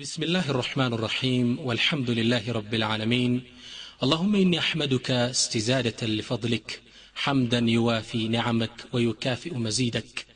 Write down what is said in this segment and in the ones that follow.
بسم الله الرحمن الرحيم والحمد لله رب العالمين. اللهم إني أحمدك استزادة لفضلك حمدا يوافي نعمك ويكافئ مزيدك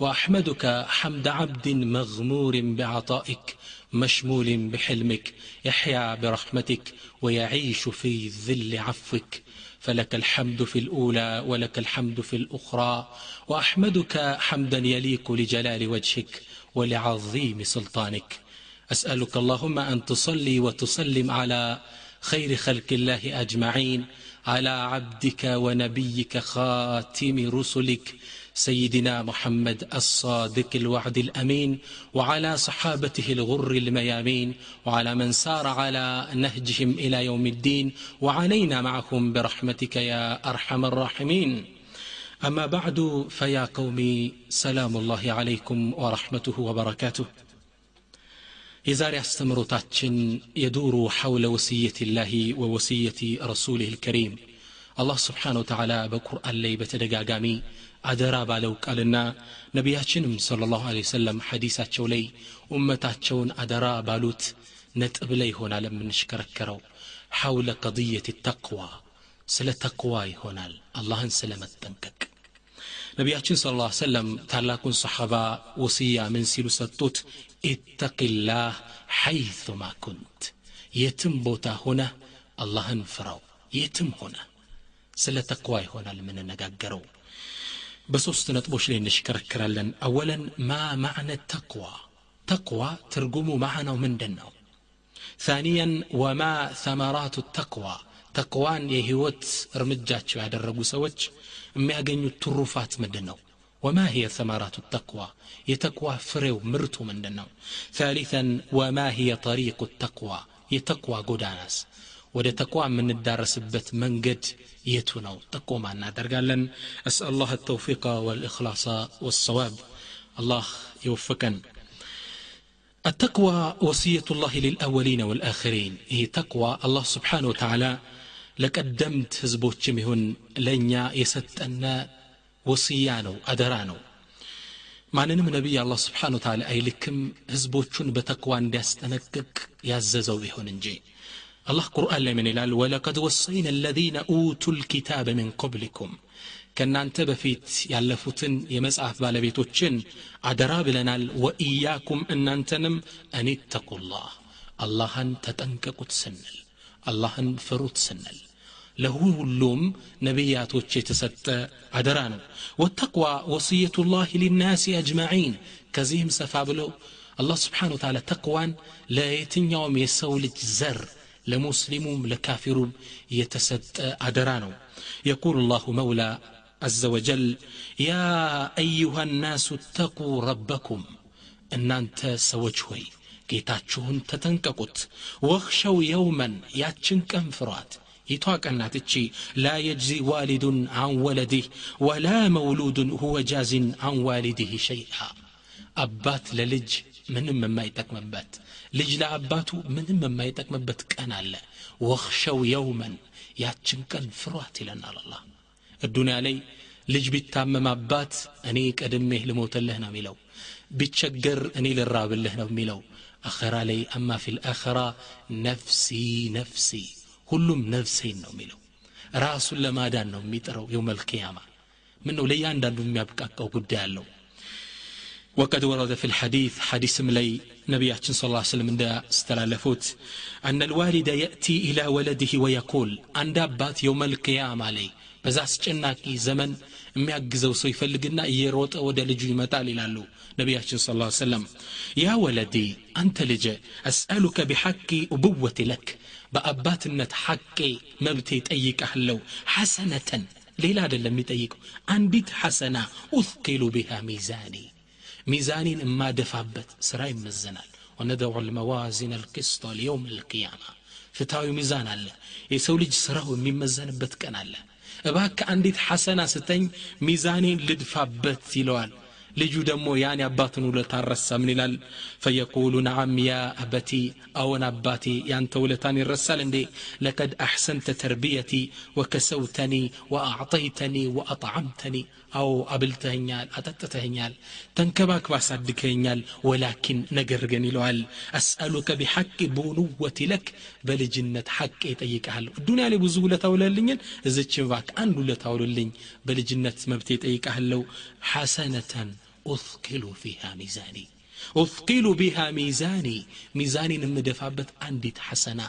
وأحمدك حمد عبد مغمور بعطائك مشمول بحلمك يحيا برحمتك ويعيش في ذل عفوك. فلك الحمد في الأولى ولك الحمد في الأخرى وأحمدك حمدا يليق لجلال وجهك ولعظيم سلطانك. أسألك اللهم أن تصلي وتسلم على خير خلق الله أجمعين على عبدك ونبيك خاتم رسلك سيدنا محمد الصادق الوعد الأمين وعلى صحابته الغر الميامين وعلى من سار على نهجهم إلى يوم الدين وعلينا معهم برحمتك يا أرحم الراحمين. أما بعد فيا قومي سلام الله عليكم ورحمته وبركاته. የዛሬ አስተምሮታችን የዱሩ ሐውለ ወስየት ላሂ ወወስየቲ ረሱልህ ልከሪም አላህ ስብሓን ወተዓላ በቁርአን ላይ በተደጋጋሚ አደራ ባለው ቃልና ነቢያችንም صለ ላሁ ለ ሰለም ሐዲሳቸው ላይ ኡመታቸውን አደራ ባሉት ነጥብ ላይ ይሆናል የምንሽከረከረው ሐውለ ቀضየት ተቅዋ ስለ ተቅዋ ይሆናል አላህን ስለ መጠንቀቅ ነቢያችን ስለ ላ ሰለም ታላቁን ሰሓባ ወስያ ምን ሲሉ ሰጡት ኢተቂላህ ሐይቱማ ኩንት። የትም ቦታ ሆነ አላህን ፍራው። የትም ሆነ ስለ ተቅዋ ይሆናል የምንነጋገረው። በሦስት ነጥቦች ላይ እንሽከረክራለን አወለን ማ ማዕነ ተቅዋ። ተቅዋ ትርጉሙ ማዕናው ምንድን ነው ثانيا وما ثمرات التقوى ተቅዋን የህይወት እርምጃቸው ያደረጉ ሰዎች የሚያገኙት ትሩፋት ምንድን ነው وما هي ثمرات التقوى يتقوى فريو مرتو من دنو ثالثا وما هي طريق التقوى يتقوى قداناس ወደ ተቋ የምንዳረስበት መንገድ የቱ ነው ጠቆማ እናደርጋለን እስአል አላህ التوفيق والإخلاص والصواب الله يوفقن التقوى وصية الله للأولين والآخرين هي تقوى الله سبحانه وتعالى ለቀደምት ህዝቦችም ይሁን ለእኛ የሰጠነ ወስያ ነው አደራ ነው ማንንም ነቢይ አላህ ስብሓን ወተላ አይልክም ህዝቦቹን በተቅዋ እንዲያስጠነቅቅ ያዘዘው ቢሆን እንጂ አላህ ቁርአን ላይ ምን ይላል ወለቀድ ወሰይና አለዚነ ኡቱ ልኪታብ ምን ቀብሊኩም ከእናንተ በፊት ያለፉትን የመጽሐፍ ባለቤቶችን አደራ ብለናል ወኢያኩም እናንተንም እኔ ተቁላህ አላህን ተጠንቀቁት ስንል አላህን ፍሩት ስንል ለሁሉም ነቢያቶች የተሰጠ አደራ ነው ወተቅዋ ወስየቱላህ ሊናሲ አጅማዒን ከዚህም ሰፋ ብሎ አላህ ስብሓን ወተላ ተቅዋን ለየትኛውም የሰው ልጅ ዘር ለሙስሊሙም ለካፊሩም የተሰጠ አደራ ነው يقول الله مولى عز وجل يا أيها الناس اتقوا ربكم እናንተ ሰዎች ሆይ ጌታችሁን ተጠንቀቁት ወኽሸው የውመን ያችን ቀን ፍሯት ይቷ ቀናት እቺ ላ የጅዚ ዋሊዱን አን ወለዲህ ወላ መውሉዱን ሁወ ጃዚን አን ዋሊድህ ሸይአ አባት ለልጅ ምንም የማይጠቅምበት ልጅ ለአባቱ ምንም የማይጠቅምበት ቀን አለ ወኽሸው የውመን ያችን ቀን ፍሯት ይለናል አላ እዱንያ ላይ ልጅ ቢታመም አባት እኔ ቀድሜህ ልሞትልህ ነው የሚለው ቢቸገር እኔ ልራብልህ ነው የሚለው አኸራ ላይ አማ ፊ ልአኸራ ነፍሲ ነፍሲ ሁሉም ነፍሴን ነው የሚለው ራሱን ለማዳን ነው የሚጥረው የው መልክያማ ምን ነው ለእያንዳንዱ የሚያብቃቃው ጉዳይ አለው وقد ورد في الحديث حديث ملي نبياتنا صلى الله عليه وسلم عند استلالفوت أن الوالد يأتي إلى ولده ويقول عند أبات يوم القيامة عليه በዛ አስጨናቂ ዘመን የሚያግዘው ሰው ይፈልግና እየሮጠ ወደ ልጁ ይመጣል ይላሉ ነቢያችን ስ ላ ሰለም ያ ወለዴ አንተ ልጀ አስአሉከ ቢሐቂ እቡወት ለክ በአባትነት ሐቄ መብቴ ጠይቀሃለሁ ሐሰነተን ሌላ አይደለም የሚጠይቀው አንዲት ሐሰና ኡትኪሉ ቢሃ ሚዛኒ ሚዛኔን የማደፋበት ስራ ይመዘናል ወነደዑ ልመዋዚን አልቅስጦ ሊየውም ልቅያማ ፍትሐዊ ሚዛን አለ የሰው ልጅ ስራው የሚመዘንበት ቀን አለ እባክ አንዲት ሐሰና ስተኝ ሚዛኔን ልድፋበት ይለዋል ልጁ ደግሞ ያን አባትን ውለታ ረሳ ምን ይላል ፈየቁሉ ነዓም ያ አበቲ አዎን አባቴ ያንተ ውለታን ይረሳል እንዴ ለቀድ አሕሰንተ ተርቢየቲ ወከሰውተኒ ወአዕጠይተኒ ወአጥዓምተኒ አዎ አብልተኸኛል አጠጥተኸኛል ተንከባክባ አሳድገኛል ወላኪን ነገር ግን ይለዋል አስአሉከ ቢሐቅ ቡኑወት ለክ በልጅነት ሐቅ ይጠይቃለሁ ዱኒያ ላይ ብዙ ውለታ ውለልኝን እዝችን ባክ አንድ ውለታ ውልልኝ በልጅነት መብት ይጠይቃለሁ ሐሰነተን ኡትኪሉ ፊሃ ሚዛኒ ኡትኪሉ ቢሃ ሚዛኒ ሚዛኔን የምደፋበት አንዲት ሐሰና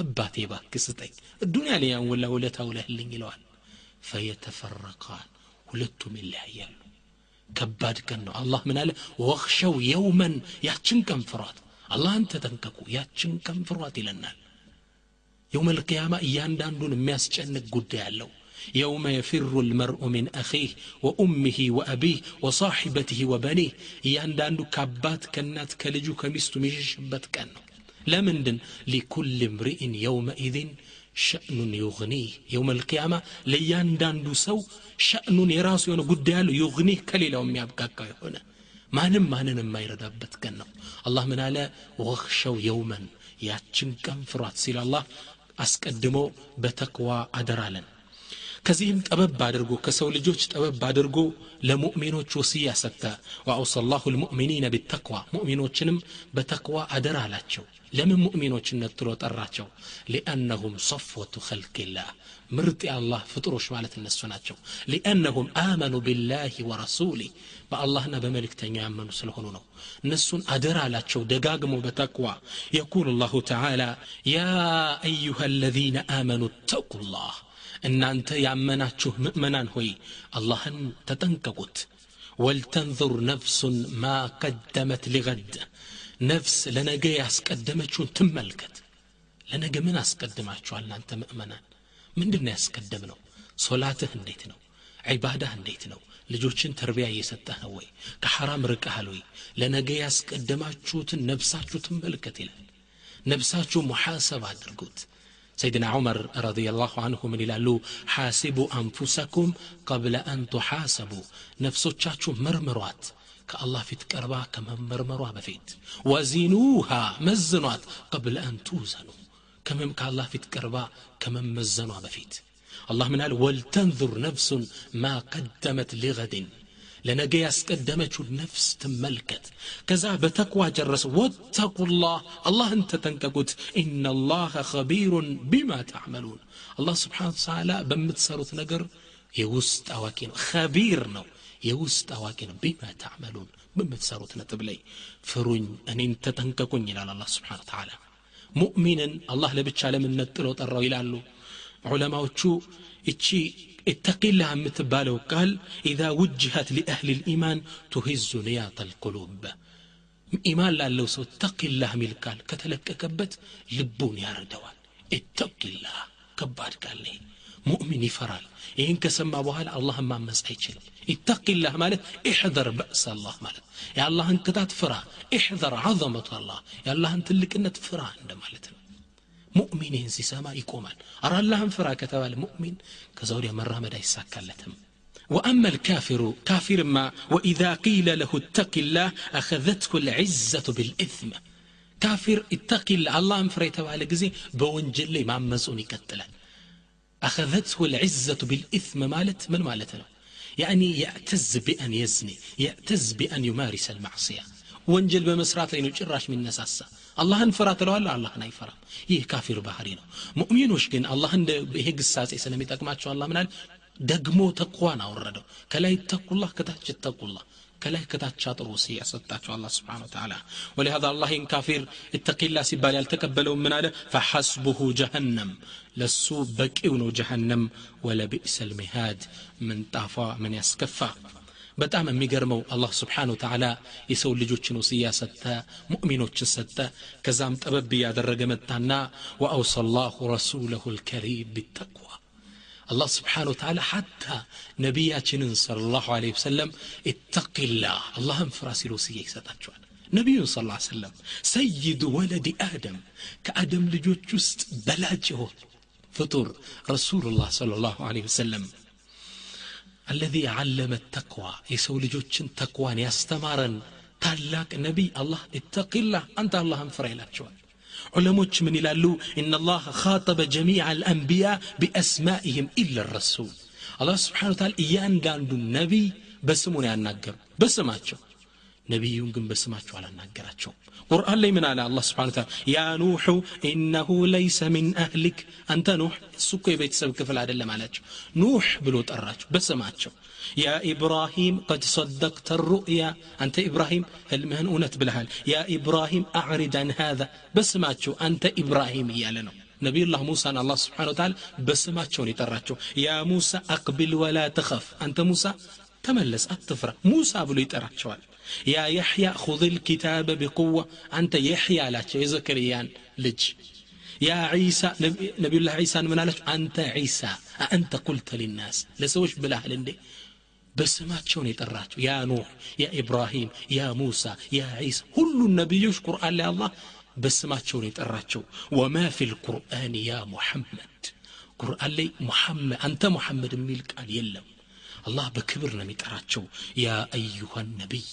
አባቴ ባክ ስጠኝ ዱኒያ ላይ ያን ውላ ውለታ ውለህልኝ ይለዋል ፈየተፈረቃን ሁለቱም ይለያያሉ ከባድ ቀን ነው አላህ ምን አለ ወክሸው የውመን ያችን ቀን ፍሯት አላህን ተጠንቀቁ ያችን ቀን ፍሯት ይለናል የውም ልቅያማ እያንዳንዱን የሚያስጨንቅ ጉዳይ አለው يوم يفر المرء من أخيه وأمه وأبيه وصاحبته وبنيه يانداندو كابات كنات كلجو كمستو ميششبت كانو لمندن لكل امرئ يومئذ شأن يغنيه يوم القيامة. ليان دان دو شأن يراس يون قد يالو يغنيه كليل أمي أبقاك هنا ما نم ما نم ما يرد الله من على وخشو يوما ياتشن كم فرات سيل الله أسكدمو بتقوى أدرالن ከዚህም ጠበብ አድርጎ ከሰው ልጆች ጠበብ አድርጎ ለሙእሚኖች ወስያ ሰጠ ወአውሰ ላሁ ልሙእሚኒነ ቢተክዋ ሙእሚኖችንም በተክዋ አደራ አላቸው ለምን ሙእሚኖችነት ትሎ ጠራቸው ሊአነሁም ሰፍወቱ ኸልቅላህ ምርጥ የአላህ ፍጥሮች ማለት እነሱ ናቸው ሊአነሁም አመኑ ቢላህ ወረሱሊ በአላህና በመልእክተኛ ያመኑ ስለሆኑ ነው እነሱን አደራ አላቸው ደጋግሞ በተቅዋ የቁል ላሁ ተዓላ ያ አዩሃ አለዚነ አመኑ እተቁላህ እናንተ ያመናችሁ ምእመናን ሆይ አላህን ተጠንቀቁት ወልተንظር ነፍሱን ማ ቀደመት ሊገድ ነፍስ ለነገ ያስቀደመችውን ትመልከት ለነገ ምን አስቀድማችኋል እናንተ ምእመናን ምንድን ነው ያስቀደም ነው ሶላትህ እንዴት ነው ዒባዳህ እንዴት ነው ልጆችን ተርቢያ እየሰጠህ ነው ወይ ከሐራም ርቀሃል ወይ ለነገ ያስቀደማችሁትን ነፍሳችሁ ትመልከት ይላል ነፍሳችሁ ሙሐሰብ አድርጉት سيدنا عمر رضي الله عنه من يلالو حاسبوا أنفسكم قبل أن تحاسبوا. نفسو تشاتشو مرمروات. كالله في تكربا كما مرمروا بفيت. وزنوها مزنوات قبل أن توزنوا. كما كالله في تكربا كما مزنوا بفيت. الله من قال ولتنظر لنجي قدمت نفس تملكت كذا بتقوى جرس. واتقوا الله. الله انت تنكقت إن الله خبير بما تعملون. الله سبحانه وتعالى بمتصرت نجر يوست أواكين. خبير نو. يوست أواكين بما تعملون. بمتصرت نتبلي. فرون. أن انت تنكقون على الله سبحانه وتعالى. مؤمنا. الله لبتشالم النتلو طروا إلى علماء تشو إتشي اتق الله የምትባለው ቃል إذا وجهت لأهل الإيمان تهز نياط القلوب ኢማን ላለው ሰው ተቂላህ ሚል ቃል ከተለቀቀበት ልቡን ያረደዋል ኢተቂላህ ከባድ ቃል ነው ሙእሚን ይፈራል ይህን ከሰማ በኋላ አላህን ማመፅ አይችልም ኢተቂላህ ማለት ኢሕዘር በእስ አላህ ማለት የአላህን ቅጣት ፍራ ኢሕዘር ዐዘመቱ አላህ የአላህን ትልቅነት ፍራ እንደማለት ነው ሙእሚን ይህን ሲሰማ ይቆማል አረ አላህን ፍራ ከተባለ ሙእሚን ከዛ ወዲያ መራመድ አይሳካለትም وأما الكافر كافر ما وإذا قيل له اتق الله أخذته العزة بالإثم كافر اتق الله الله انفر يتبع زي بونجل لي ما مزوني كتلا أخذته العزة بالإثم مالت من مالتنا يعني يعتز بأن يزني يعتز بأن يمارس المعصية ወንጀል በመስራት ላይ ነው ጭራሽ የሚነሳሳ አላህን ፍራ ትለዋለ አላህን አይፈራም ይህ ካፊር ባህሪ ነው ሙእሚኖች ግን አላህ ይሄ ግሳጼ ስለሚጠቅማቸው አላ ምናል ደግሞ ተቅዋን አወረደው ከላይ ተቁላህ ከታች ተቁላህ ከላይ ከታች አጥሮ ሲያሰጣቸው አላህ ስብሓን ወተዓላ ወሊሃዛ አላህ ይህን ካፊር እተቂላ ሲባል ያልተቀበለው ምን አለ ፈሐስቡሁ ጀሃነም ለሱ በቂው ነው ጀሃነም ወለቢእሰ ልሚሃድ ምንጣፏ ምን ያስከፋ በጣም የሚገርመው አላህ ስብሓን ተዓላ የሰው ልጆችን ውስያ ሰጠ ሙእሚኖችን ሰጠ ከዛም ጠበብ እያደረገ መጣና ወአውሰ ላሁ ረሱለሁ ልከሪም ቢተቅዋ አላህ ስብሓን ወተዓላ ሐታ ነቢያችንን ስለ ላሁ ለ ወሰለም ኢተቂላህ አላህን ፍራ ሲል ውስያ ይሰጣቸዋል ነቢዩን ስ ላ ሰለም ሰይድ ወለድ አደም ከአደም ልጆች ውስጥ በላጭ የሆኑ ፍጡር ረሱሉላህ ሰለላሁ ዐለይሂ ወሰለም الذي علم التقوى. يسو لجوشن تقوى يستمرن تعلق نبي الله اتق الله أنت الله انفره لك علموش من الالو إن الله خاطب جميع الأنبياء بأسمائهم إلا الرسول الله سبحانه وتعالى إيان داندو النبي بسمون يعني بسماتشو ነቢዩን ግን በስማቸው አላናገራቸውም ቁርአን ላይ ምን አለ አላ ስብን ታላ ያ ኑሑ ኢነሁ ለይሰ ሚን አህሊክ አንተ ኑሕ እሱ እኮ የቤተሰብ ክፍል አይደለም አላቸው ኑሕ ብሎ ጠራቸው በስማቸው ያ ኢብራሂም ቀድ ሰደቅተ ሩእያ አንተ ኢብራሂም ህልምህን እውነት ብልሃል ያ ኢብራሂም አዕሪድ አን ሃذا በስማቸው አንተ ኢብራሂም እያለ ነው نبي الله موسى أن الله سبحانه وتعالى بسماتشون يتراتشو يا موسى أقبل ولا تخف أنت موسى تملس أتفرأ موسى بلو يتراتشوال يا يحيى خذ الكتاب بقوة. أنت يحيى لا شيء. زكريان لج. يا عيسى نبي, نبي الله عيسى من أنت عيسى. أنت قلت للناس. لسوش بالأهل اللي بس ما تشوني تراتو يا نوح يا إبراهيم يا موسى يا عيسى كل النبي يشكر على الله بس ما تشوني تراتو وما في القرآن يا محمد قرآن لي محمد أنت محمد ملك قال يلم አላህ በክብር ነው የሚጠራቸው ያ አዩሃ ነቢይ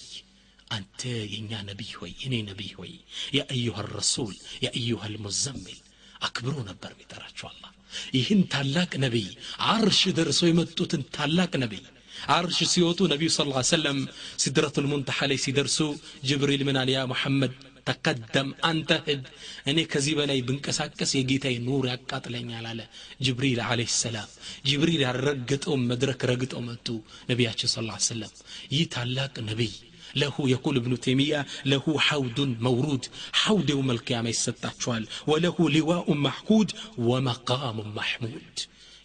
አንተ የእኛ ነቢይ ሆይ እኔ ነቢይ ሆይ ያ አዩሃ ረሱል ያ አዩሃ ልሙዘሚል አክብሮ ነበር የሚጠራቸው አላህ ይህን ታላቅ ነቢይ አርሽ ደርሰው የመጡትን ታላቅ ነቢይ አርሽ ሲወጡ ነቢዩ ስ ሰለም ሲድረቱ ልሙንተሓ ላይ ሲደርሱ ጅብሪል ምናል ያ ሙሐመድ ተቀደም አንተ ሂድ እኔ ከዚህ በላይ ብንቀሳቀስ የጌታዬ ኑር ያቃጥለኛል አለ ጅብሪል አለህ ሰላም ጅብሪል ያልረገጠውን መድረክ ረግጠው መጡ ነቢያችን ስ ሰለም ይህ ታላቅ ነቢይ ለሁ የቁል እብኑ ቴሚያ ለሁ ሐውዱን መውሩድ ሐውድ የውም ልቅያማ ይሰጣችኋል ወለሁ ሊዋኡ ማሕኩድ ወመቃሙ ማሕሙድ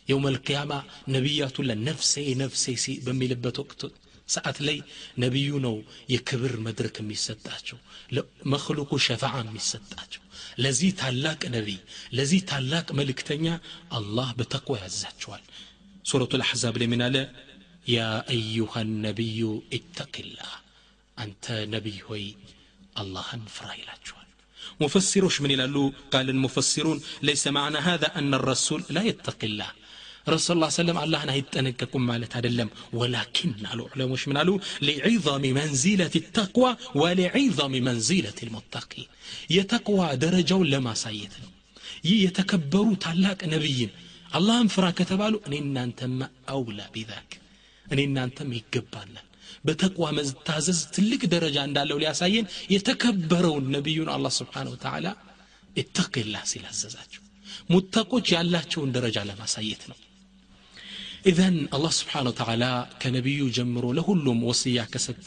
የውም ልቅያማ ነቢያቱን ለነፍሴ ነፍሴ በሚልበት ወቅት ሰዓት ላይ ነቢዩ ነው የክብር መድረክ የሚሰጣቸው መክሉቁ ሸፋዓ የሚሰጣቸው ለዚህ ታላቅ ነቢይ ለዚህ ታላቅ መልእክተኛ አላህ በተቅዋ ያዛቸዋል ሱረቱ ልአሕዛብ ላይ ምን አለ ያ አዩሃ ነቢዩ ኢተቅላህ አንተ ነቢይ ሆይ አላህን ፍራ ይላቸዋል ሙፈሲሮች ምን ይላሉ ቃል المفسرون ليس معنى هذا أن الرسول لا يتقي الله رسول الله صلى الله عليه وسلم الله مالت هذا ولكن قالوا علموش من لعظم منزلة التقوى ولعظم منزلة المتقي تقوى درجة لما يا يتكبروا تعلق نبيين الله انفرا كتبالو ان ان انت اولى بذاك ان ان انت ما يقبالنا بتقوى مزتازز تلك درجة عند الله لياسين يتكبروا النبي الله سبحانه وتعالى اتق الله سلاززاتك متقوش يالله درجة لما سيدنا ኢዘን አላህ ስብሓን ወተዓላ ከነቢዩ ጀምሮ ለሁሉም ወስያ ከሰጠ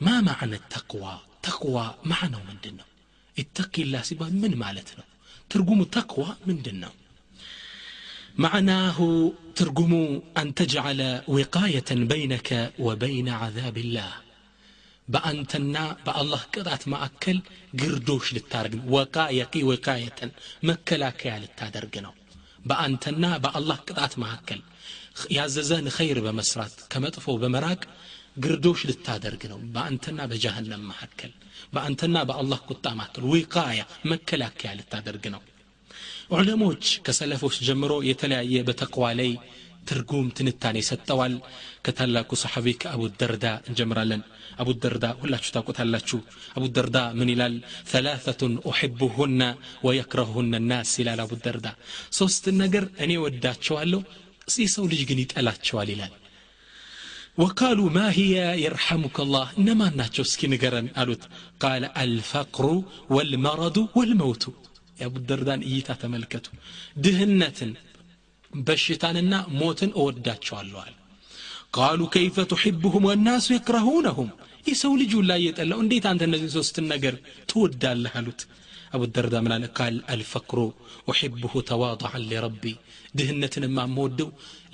ማ ማዕነ ተቅዋ ተቅዋ ማዕናው ምንድን ነው ኢተቂላ ሲባል ምን ማለት ነው ትርጉሙ ተቅዋ ምንድን ነው معناه ترجمو أن تجعل وقاية بينك وبين عذاب الله በአንተና በአላህ ቅጣት ማዕከል ግርዶሽ ልታደርግ ነው ወቃየቂ ወቃየተን መከላከያ ልታደርግ ነው በአንተና በአላህ ቅጣት መካከል ያዘዘን ኸይር በመስራት ከመጥፎ በመራቅ ግርዶሽ ልታደርግ ነው በአንተና በጀሃነም መካከል በአንተና በአላህ ቁጣ መካከል ዊቃያ መከላከያ ልታደርግ ነው ዑለሞች ከሰለፎች ጀምሮ የተለያየ በተቅዋ ላይ ትርጉም ትንታኔ ሰጠዋል ከታላቁ ሰሓቢ ከአቡ ደርዳ እንጀምራለን አቡ ደርዳ ሁላችሁ ታውቁታላችሁ አቡ ደርዳ ምን ይላል ተላተቱን ኡሕቡሁና ወየክረሁነ ናስ ይላል አቡ ደርዳ ሶስት ነገር እኔ ወዳቸዋለሁ የሰው ልጅ ግን ይጠላቸዋል ይላል። ወቃሉ ማ ህየ የርሐሙከ እነማን ናቸው? እስኪ ንገረን አሉት። ቃለ አልፈቅሩ ወልመረዱ ወልመውቱ። የአቡ ደርዳን እይታ ተመልከቱ። ድህነትን በሽታንና ሞትን እወዳቸዋለዋል ቃሉ ከይፈ ትሕብሁም ወናሱ የክረሁነሁም። የሰው ልጁ ላይ የጠላው እንዴት አንተ እነዚህ ሶስትን ነገር ትወዳለህ? አሉት أبو الدرداء من قال الفقر أحبه تواضعا لربي. دهنتنا ما مودو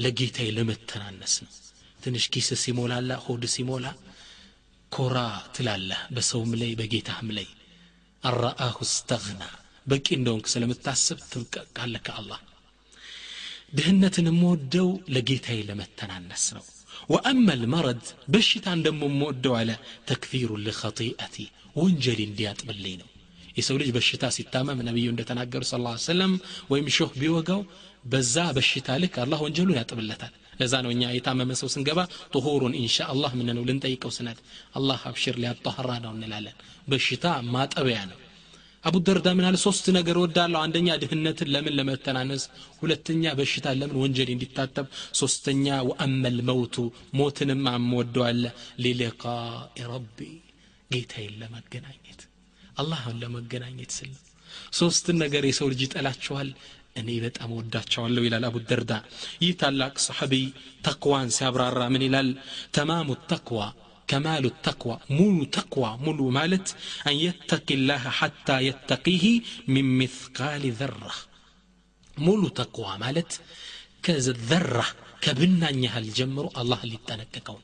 لقيتي لمتنا النسن تنش كيس سيمولا لا خود سيمولا كرا تلالا بسوم لي بقيت عملي الرآه استغنى بك إنهم كسلم التاسب قال لك الله دهنتنا مودو لقيتي لمتنا النسن وأما المرض بشت عندما مودو على تكثير لخطيئتي وانجلين ديات بلينو የሰው ልጅ በሽታ ሲታመም ነቢዩ እንደተናገሩ ስ ሰለም ወይም ሾህ ቢወጋው በዛ በሽታ ልክ አላህ ወንጀሉን ያጥብለታል ለዛ ነው እኛ የታመመ ሰው ስንገባ ጥሁሩን ኢንሻ አላህ ምን ነው ልንጠይቀው ስነድ አላህ አብሽር ሊያጣህራ ነው እንላለን በሽታ ማጠቢያ ነው አቡ ደርዳ ምን አለ ሶስት ነገር ወዳለሁ አንደኛ ድህነትን ለምን ለመተናነስ ሁለተኛ በሽታ ለምን ወንጀል እንዲታጠብ ሶስተኛ ወአመል መውቱ ሞትንም አምወደዋለ ሊሊቃኢ ረቢ ጌታዬን ለመገናኘት አላህን ለመገናኘት ስል ሶስትን ነገር የሰው ልጅ ይጠላቸዋል እኔ በጣም ወዳቸዋለሁ ይላል አቡ ደርዳ ይህ ታላቅ ሰሐቢ ተቅዋን ሲያብራራ ምን ይላል ተማሙ ተቅዋ كمال التقوى مولو تقوى مولو مالت أن يتقي الله حتى يتقيه من مثقال ذرة مولو تقوى مالت كذا ذرة كبنا نهال جمرو الله اللي تنككون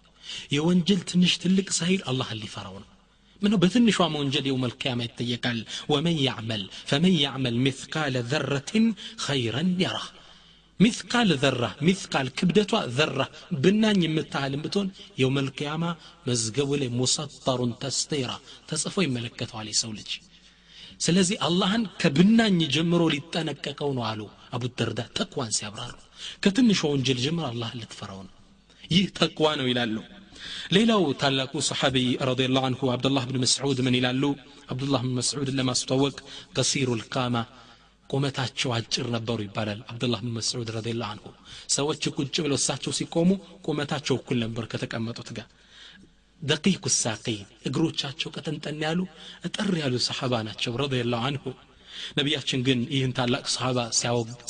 يوانجل تنش تلك سهيل الله اللي فرون منه بتنشوا من جدي يوم القيامة يتيقال. ومن يعمل؟ فمن يعمل مثقال ذرة خيرا يره. مثقال ذرة مثقال كبدة ذرة. بنان يمتعلم بتون يوم القيامة مزقولة مسطر تستيرا تصفو يملكة علي سولج سلزي الله كبنان يجمرو لتانك كونو علو أبو الدرداء تقوان سيبرار كتنشو جل جمر الله لتفرون. يه تقوانو يلالو. ሌላው ታላቁ ሰሓቢ ረዲየላሁ አንሁ አብዱላህ ብን መስዑድ ምን ይላሉ አብዱላህ ብን መስዑድን ለማስተዋወቅ ቀሲሩ ልቃማ ቁመታቸው አጭር ነበሩ ይባላል አብዱላህ ብን መስዑድ ረዲላ አንሁ ሰዎች ቁጭ ብለው እሳቸው ሲቆሙ ቁመታቸው እኩል ነበር ከተቀመጡት ጋር ደቂቁ ሳቂን እግሮቻቸው ቀጠንጠን ያሉ እጠር ያሉ ሰሓባ ናቸው ረዲላሁ አንሁ ነቢያችን ግን ይህን ታላቅ ሰሓባ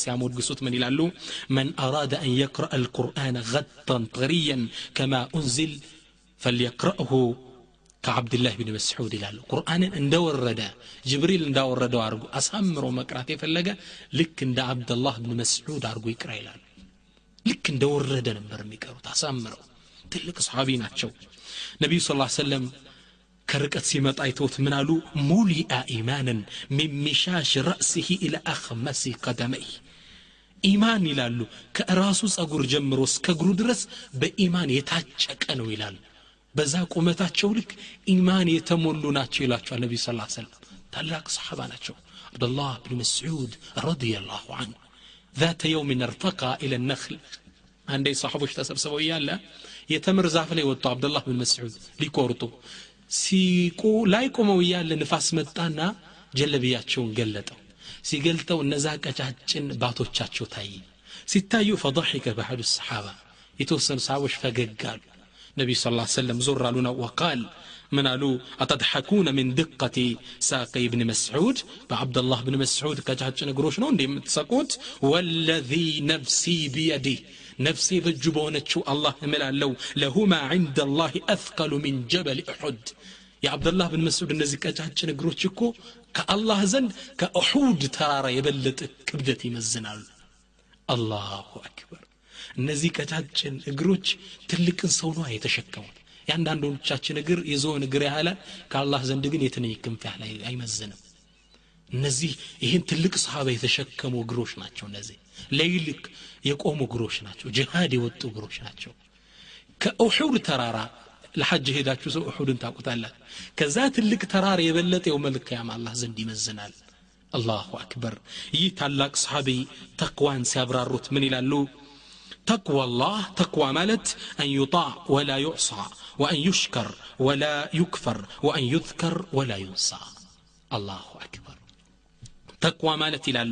ሲያሞግሱት ምን ይላሉ መን አራደ አን የቅረአ አልቁርአን ገጠን ጠሪየን ከማ ኡንዚል ፈልየቅረእሁ ከአብድላህ ብን መስዑድ ይላሉ ቁርአንን እንደወረደ ጅብሪል እንዳወረደው አድርጎ አሳምሮ መቅራት የፈለገ ልክ እንደ አብደላህ ብን መስዑድ አድርጎ ይቅራ ይላሉ ልክ እንደወረደ ነበር የሚቀሩት አሳምረው ትልቅ ሰሓቢ ናቸው ነቢዩ ስ ሰለም ከርቀት ሲመጣ አይተውት ምን አሉ ሙሊአ ኢማንን ሚን ሚሻሽ ረእሲህ ኢለ አኽመሲ ቀደመይ ኢማን ይላሉ ከራሱ ጸጉር ጀምሮ እስከ እግሩ ድረስ በኢማን የታጨቀ ነው ይላሉ በዛ ቁመታቸው ልክ ኢማን የተሞሉ ናቸው ይላቸዋል ነቢ ስ ሰለም ታላቅ ሰሓባ ናቸው አብደላህ ብን መስዑድ ረዲየላሁ አንሁ ذات يوم ارتقى إلى النخل አንዴ ሰሓቦች ተሰብስበው እያለ የተምር ዛፍ ላይ ወጡ አብደላህ ብን መስዑድ ሊቆርጡ ሲቁ ላይ ቆመው እያለ ንፋስ መጣና ጀለብያቸውን ገለጠው ሲገልጠው እነዛ ቀጫጭን ባቶቻቸው ታየ ሲታዩ ፈضحከ ባዕዱ ሰሓባ የተወሰኑ ሰሃቦች ፈገግ አሉ ነቢዩ ስ ሰለም ዞር አሉና ወቃል ምን አሉ አተድሐኩነ ምን ድቀቲ ሳቀ ብን መስዑድ በዓብደላህ ብን መስዑድ ቀጫጭን እግሮች ነው እንደ የምትሰቁት ወለذ ነፍሲ ቢየዲህ نفسي ضجبونك الله ملالو. لهما عند الله أثقل من جبل أحد. يا عبد الله بن مسعود النزك أجهد نقروتشكو كالله زند كأحود ترارة يبلت كبدتي مزنال الله أكبر. نزيك تاتشن اجروش تلك انسونو هي تشكو يعني عندهم تاتشن اجر يزون اجر على كالله زندقين يتنيكم في حلاي اي مزنا نزي يهن تلك صحابة يتشكم وجروش ناتشو نزي ليلك የቆሙ እግሮች ናቸው ጅሃድ የወጡ እግሮች ናቸው ከኡሑድ ተራራ ለሐጅ ሄዳችሁ ሰው ኡሑድን ታቁታላት ከዛ ትልቅ ተራራ የበለጠ የው መልክያም አላህ ዘንድ ይመዝናል አላሁ አክበር ይህ ታላቅ ሰሓቢ ተቅዋን ሲያብራሩት ምን ይላሉ تقوى الله تقوى مالت أن يطاع ولا يعصى وأن يشكر ولا يكفر وأن يذكر ولا ينسى الله أكبر تقوى مالت إلى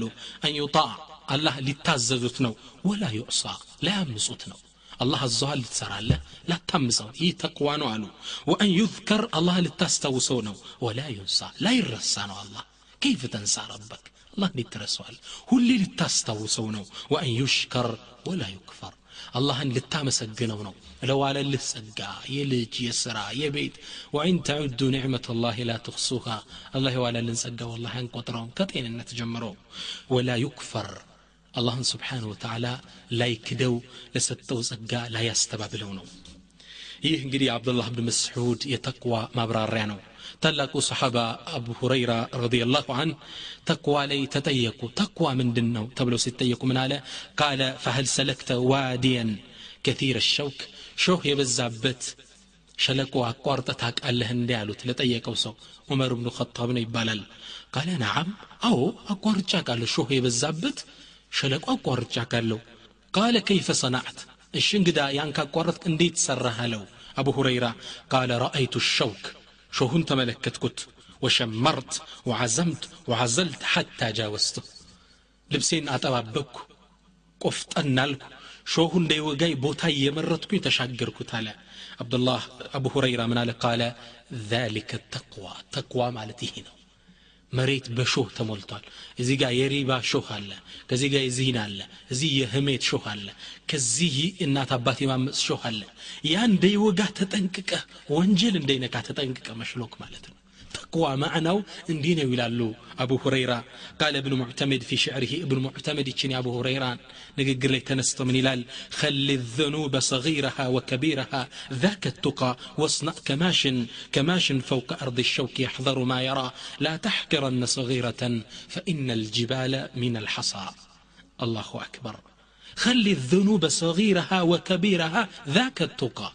أن يطاع አላህ ሊታዘዙት ነው ወላ ዩዕሳ ላያምፁት ነው አላህ አዘዋል ልትሰራለህ ላታምፀው ይህ ተቅዋ ነው አሉ ወአን ዩዝከር አላህ ልታስታውሰው ነው ወላ ዩንሳ ላይረሳ ነው አላህ ከይፍ ተንሳ ረበክ አላህ እንዴት ትረሰዋል ሁሌ ልታስታውሰው ነው ወአን ዩሽከር ወላ ዩክፈር አላህን ልታመሰግነው ነው ለዋለልህ ጸጋ የልጅ የስራ የቤት ወኢን ተዑዱ ኒዕመት ላህ ላ ትክሱሃ አላህ የዋለልን ጸጋ ወላ አንቆጥረውም ከጤንነት ጀምሮ ወላ ዩክፈር አላህን ስብሓንሁ ወተዓላ ላይክደው ለሰጠው ጸጋ ላያስተባብለው ነው ይህ እንግዲህ የአብዱላህ ብን መስዑድ የተቅዋ ማብራሪያ ነው ታላቁ ሰሓባ አቡ ሁረይራ ረዲየላሁ አን ተቅዋ ላይ ተጠየቁ ተቅዋ ምንድን ነው ተብለው ሲጠየቁ ምን አለ ቃለ ፈህል ሰለክተ ዋዲየን ከቲር ሸውክ ሾህ የበዛበት ሸለቆ አቋርጠ ታቃለህ እንዲ አሉት ለጠየቀው ሰው ዑመር ብኑ ኸጣብ ነው ይባላል ቃለ ነዓም አዎ አቋርጫ ቃለሁ ሾህ የበዛበት ሸለቆ አቋርጫ ቃለሁ ቃለ ከይፈ ሰናዕት እሺ እንግዳ ያን ካቋረጥክ እንዴት ሰራህ አለው አቡ ሁረይራ ቃለ ረአይቱ ሸውክ ሾሁን ተመለከትኩት وشمرت وعزمت وعزلت حتى جاوزته ልብሴን አጠባበቅኩ ቆፍጠን አልኩ ሾሁ እንዳይወጋይ ቦታ እየመረጥኩኝ ተሻገርኩት አለ አብዱላህ አቡ ሁረይራ ምን አለ ቃለ ذلك ተቅዋ ተቅዋ ማለት ይሄ ነው መሬት በሾህ ተሞልቷል። እዚህ ጋር የሪባ ሾህ አለ ከዚህ ጋር የዚህን አለ እዚህ የህሜት ሾህ አለ ከዚህ እናት አባት የማመፅ ሾህ አለ። ያ እንደይወጋ ተጠንቅቀ ወንጀል እንደይነካ ተጠንቅቀ መሽሎክ ማለት ነው ተቅዋ ማዕናው እንዲህ ነው ይላሉ አቡ ሁረይራ ቃለ እብኑ ሙዕተመድ ፊ ሽዕሪህ እብኑ ሙዕተመድ ይችን የአቡ ሁረይራን ንግግር ላይ ተነስቶ ምን ይላል خل الذنوب صغيرها وكبيرها ذاك التقى واصنع كماش كماش فوق أرض الشوك يحذر ما يرى لا تحقرن صغيرة فإن الجبال من الحصى الله أكبر خل الذنوب صغيرها وكبيرها ذاك التقى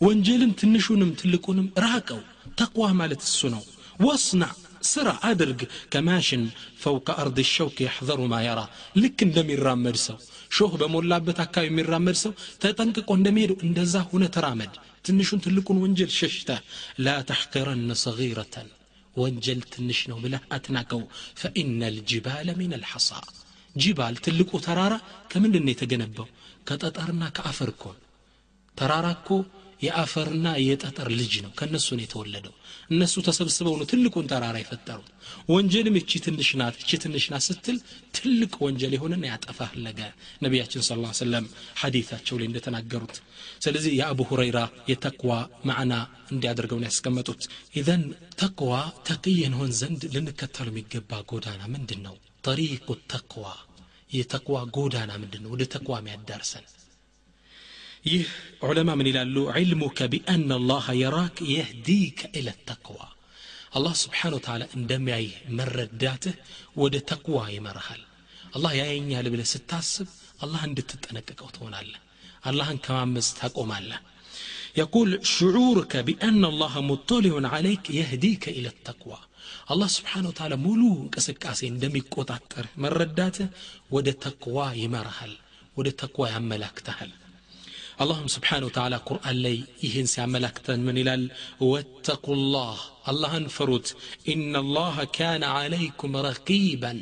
ወንጀልን ትንሹንም ትልቁንም ራቀው ተቅዋ ማለት እሱ ነው ወስናዕ ስራ አድርግ ከማሽን ፈውቀ አርድ ሸውክ ያሕዘሩ ማ የራ ልክ እንደሚራመድ ሰው ሾህ በሞላበት አካባቢ የሚራመድ ሰው ተጠንቅቆ እንደሚሄዱ እንደዛ ሁነ ተራመድ ትንሹን ትልቁን ወንጀል ሸሽተ ላ ተሕቅረን ሰጊረተን ወንጀል ትንሽ ነው ብለህ አትናቀው ፈኢነ ልጅባለ ሚን አልሐሳ ጅባል ትልቁ ተራራ ከምንድን ነው የተገነባው ከጠጠርና ከአፈር እኮ ተራራ እኮ የአፈርና የጠጠር ልጅ ነው። ከእነሱ ነው የተወለደው። እነሱ ተሰብስበው ነው ትልቁን ተራራ የፈጠሩት። ወንጀልም እቺ ትንሽ ናት እቺ ትንሽ ናት ስትል ትልቅ ወንጀል የሆነና ያጠፋህ ነገ ነቢያችን ስለ ሰለም ሐዲታቸው ላይ እንደተናገሩት። ስለዚህ የአቡ ሁረይራ የተቅዋ ማዕና እንዲያደርገው ነው ያስቀመጡት። ኢዘን ተቅዋ ተቅይ እንሆን ዘንድ ልንከተሉ የሚገባ ጎዳና ምንድን ነው ጠሪቁ ተቅዋ። የተቅዋ ጎዳና ምንድን ነው ወደ ተቅዋ የሚያዳርሰን ይህ ዑለማ ምን ይላሉ ዕልሙከ ቢአና አላህ የራክ የህዲከ ኢለ ተቅዋ አላህ ስብሓን ወተላ እንደሚያይህ መረዳትህ ወደ ተቅዋ ይመርሃል አላህ ያየኛል ብለህ ስታስብ አላህ እንድትጠነቀቀው ትሆናለህ አላህን ከማመፅ ታቆማለህ يقول شعورك بأن الله مطلع عليك يهديك إلى التقوى الله سبحانه وتعالى ملو انكسكاسي اندمي قطعتر مرداته ود تقوى يمرهل ود تقوى يملاكتهل አላህም ስብሓን ወተዓላ ቁርአን ላይ ይህን ሲያመላክተን ምን ይላል ወተቁ ላህ አላህን ፍሩት ኢናላህ ካነ ዓለይኩም ረቂበን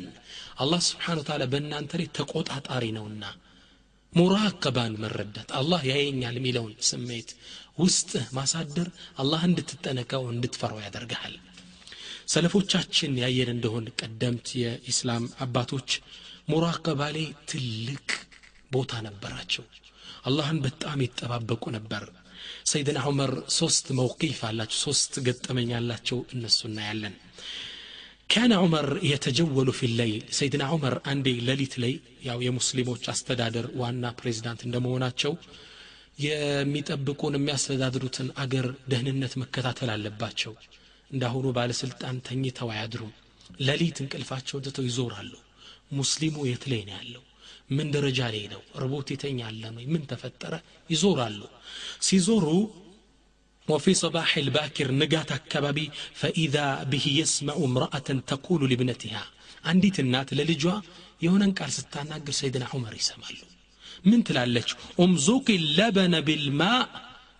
አላህ ስብሓን ወተዓላ በእናንተ ላይ ተቆጣጣሪ ነውና ሙራከባን መረዳት አላህ ያየኛል የሚለውን ስሜት ውስጥህ ማሳደር አላህ እንድትጠነቀው እንድትፈራው ያደርግሃል ሰለፎቻችን ያየን እንደሆን ቀደምት የኢስላም አባቶች ሙራከባ ላይ ትልቅ ቦታ ነበራቸው አላህን በጣም ይጠባበቁ ነበር። ሰይድና ዑመር ሶስት መውቂፍ አላቸው ሶስት ገጠመኝ አላቸው። እነሱ እናያለን። ካነ ዑመር የተጀወሉ ፊ ለይል ሰይድና ዑመር አንዴ ለሊት ላይ ያው የሙስሊሞች አስተዳደር ዋና ፕሬዚዳንት እንደመሆናቸው የሚጠብቁን የሚያስተዳድሩትን አገር ደህንነት መከታተል አለባቸው። እንዳሁኑ ባለስልጣን ተኝተው አያድሩም። ለሊት እንቅልፋቸውን ትተው ይዞራሉ። ሙስሊሙ የት ላይ ነው ያለው? ምን ደረጃ ላይ ነው ርቦት ይተኛል ወይ ምን ተፈጠረ ይዞራሉ ሲዞሩ وفي صباح الباكر نقات كبابي فإذا به يسمع امرأة تقول لابنتها عندي النات للجوا يهونن قال ستاناقر سيدنا عمر يسمعلو من تلالج امزوق اللبن بالماء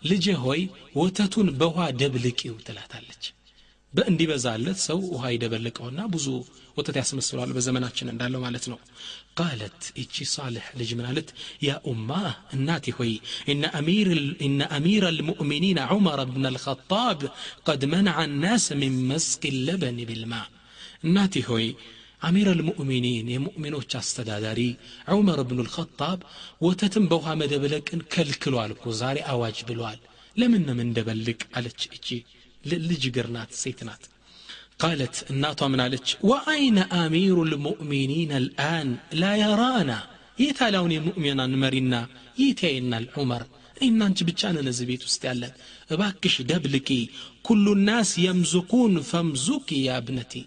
ልጄ ሆይ ወተቱን በውሃ ደብልቂው ትላታለች በእንዲህ በዛለት ሰው ውሃ ይደበልቀውና ብዙ ወተት ያስመስለዋል በዘመናችን እንዳለው ማለት ነው ቃለት እቺ ሳልሕ ልጅ ምናለት ያ ኡማ እናቴ ሆይ እነ አሚር ልሙእሚኒን ዑመር ብን አልኸጣብ ቀድ መነዐ ናስ ምን መስቅ ለበን ብልማ እናቴ ሆይ አሚር አልሙእሚኒን የሙእሚኖች አስተዳዳሪ ዑመር ብኑ ልኸጣብ ወተትን በውሃ መደብለቅን ከልክሏል እኮ ዛሬ አዋጅ ብሏል ለምን ነው እንደበልቅ አለች እቺ ልጅ ግር ናት ሴት ናት قالت الناطة من عليك وأين أمير المؤمنين الآن لا يرانا يتالون مؤمنا مرنا يتينا العمر إن أنت بتشانا نزبيت استعلن باكش دبلكي كل الناس يمزقون فامزقي يا ابنتي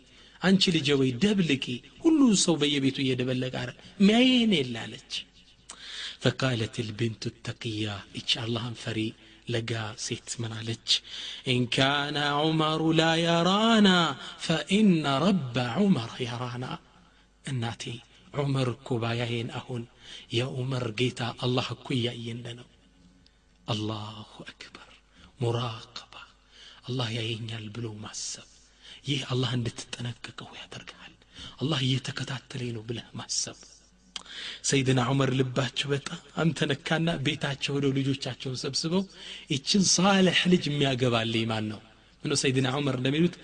አንቺ ልጄ ወይ ደብልቂ ሁሉ ሰው በየቤቱ እየደበለቀ አረ ሚያየን የላለች ፈቃለት ልብንቱ ተቅያ እች አላህን ፈሪ ለጋ ሴት ምናለች ኢን ካነ ዑመሩ ላ የራና ፈኢነ ረበ ዑመር የራና እናቴ ዑመር እኮ ባያየን አሁን የዑመር ጌታ አላህ እኮ እያየን ነው አላሁ አክበር ሙራቀባ አላህ ያየኛል ብሎ ማሰብ ይህ አላህ እንድትጠነቀቀው ያደርግሃል አላህ እየተከታተለኝ ነው ብለህ ማሰብ ሰይድና ዑመር ልባቸው በጣም ተነካና ቤታቸው ሄደው ልጆቻቸውን ሰብስበው ይችን ሳልሕ ልጅ የሚያገባልኝ ማን ነው? ምነው ሰይድና ዑመር እንደሚሉት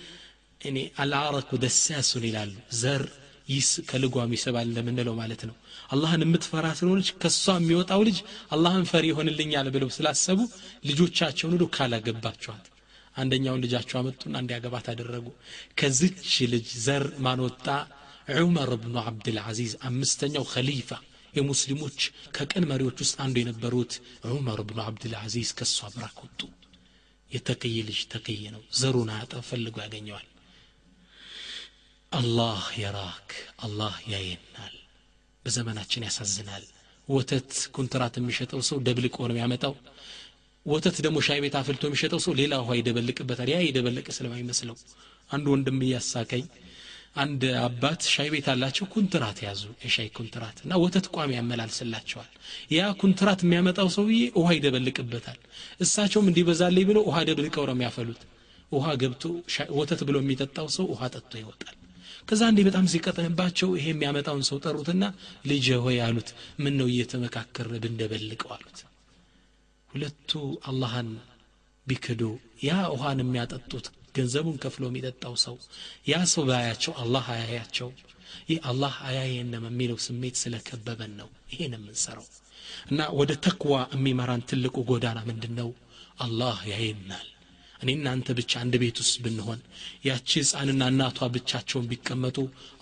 እኔ አልዓረኩ ደሳሱን ይላሉ። ዘር ይስ ከልጓም ይስባል እንደምንለው ማለት ነው። አላህን የምትፈራ ስለሆነች ከእሷ የሚወጣው ልጅ አላህን ፈሪ ይሆንልኛል ብለው ስላሰቡ ልጆቻቸውን ሄዶ ካላገባቸዋት አንደኛውን ልጃቸው አመጡና እንዲያገባት አደረጉ። ከዚች ልጅ ዘር ማን ወጣ ዑመር ብኑ ዓብድልዓዚዝ አምስተኛው ኸሊፋ የሙስሊሞች ከቀን መሪዎች ውስጥ አንዱ የነበሩት ዑመር ብኑ ዓብድልዓዚዝ ከእሷ ብራክ ወጡ የተቀየ ልጅ ተቀየ ነው ዘሩን አያጠብ ፈልጎ ያገኘዋል አላህ የራክ አላህ ያየናል በዘመናችን ያሳዝናል ወተት ኮንትራት የሚሸጠው ሰው ደብልቆ ነው ያመጣው ወተት ደግሞ ሻይ ቤት አፍልቶ የሚሸጠው ሰው ሌላ ውሃ ይደበልቅበታል ያ የደበለቀ ስለማይመስለው አንድ ወንድም እያሳቀኝ አንድ አባት ሻይ ቤት አላቸው ኩንትራት ያዙ የሻይ ኩንትራት እና ወተት ቋሚ ያመላልስላቸዋል። ያ ኩንትራት የሚያመጣው ሰውዬ ውሃ ይደበልቅበታል። እሳቸውም እንዲበዛልኝ ብለው ውሃ ደብልቀው ነው የሚያፈሉት። ውሃ ገብቶ ወተት ብሎ የሚጠጣው ሰው ውሃ ጠጥቶ ይወጣል። ከዛ እንዲህ በጣም ሲቀጠንባቸው ይሄ የሚያመጣውን ሰው ጠሩትና ልጅ ሆይ አሉት ምን ነው እየተመካከር ብንደበልቀው አሉት። ሁለቱ አላህን ቢክዱ ያ ውሃን የሚያጠጡት ገንዘቡን ከፍሎ የሚጠጣው ሰው ያ ሰው ባያቸው አላህ አያያቸው። ይህ አላህ አያየንም የሚለው ስሜት ስለከበበን ነው። ይሄን የምንሰራው እና ወደ ተክዋ የሚመራን ትልቁ ጎዳና ምንድን ነው አላህ ያየናል። እኔ እናንተ ብቻ አንድ ቤት ውስጥ ብንሆን ያቺ ህፃንና እናቷ ብቻቸውን ቢቀመጡ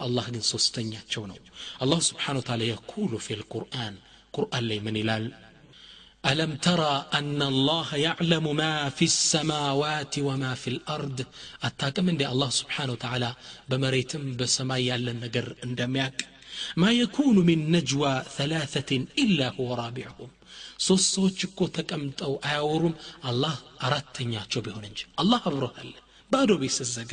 አላህ ግን ሶስተኛቸው ነው። አላሁ ስብሓን ታላ የኩሉ ፊ ልቁርአን ቁርአን ላይ ምን ይላል ألم ترى أن الله يعلم ما في السماوات وما في الأرض أتاكم عند الله سبحانه وتعالى بمريتم بسماء يالا نقر اندمياك ما يكون من نجوى ثلاثة إلا هو رابعهم ሶስት ሰዎች እኮ ተቀምጠው አያወሩም አላህ አራተኛቸው ቢሆን እንጂ አላህ አብሮሃል ባዶ ቤት ስዘጋ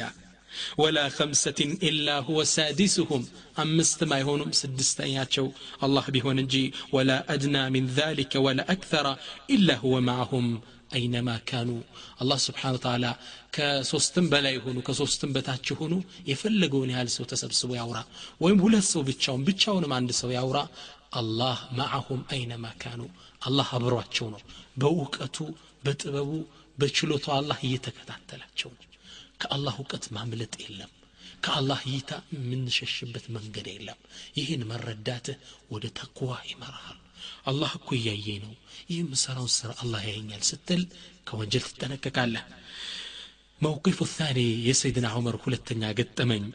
ወላ ከምሰትን ኢላ ሁወ ሳዲስሁም አምስትም አይሆኑም ስድስተኛቸው አላህ ቢሆን እንጂ ወላ አድና ምን ذلك ወላ አክثر ኢላ ሁወ ማዕሁም አይነማ ካኑ አላህ ስብሓን ተላ ከሶስትም በላይ ሆኑ ከሶስትም በታች ሆኑ የፈለገውን ያህል ሰው ተሰብስቦ ያውራ ወይም ሁለት ሰው ብቻውን ብቻውንም አንድ ሰው ያውራ አላህ ማዕሁም አይነማ ካኑ አላህ አብሯቸው ነው በእውቀቱ በጥበቡ በችሎታው አላህ እየተከታተላቸው ነው ከአላህ እውቀት ማምለጥ የለም ከአላህ እይታ የምንሸሽበት መንገድ የለም ይህን መረዳትህ ወደ ተቅዋ ይመራሃል አላህ እኮ እያየኝ ነው ይህ የምሰራውን ስራ አላህ ያየኛል ስትል ከወንጀል ትጠነቀቃለህ موقف الثاني يا عمر هلتنا قدمين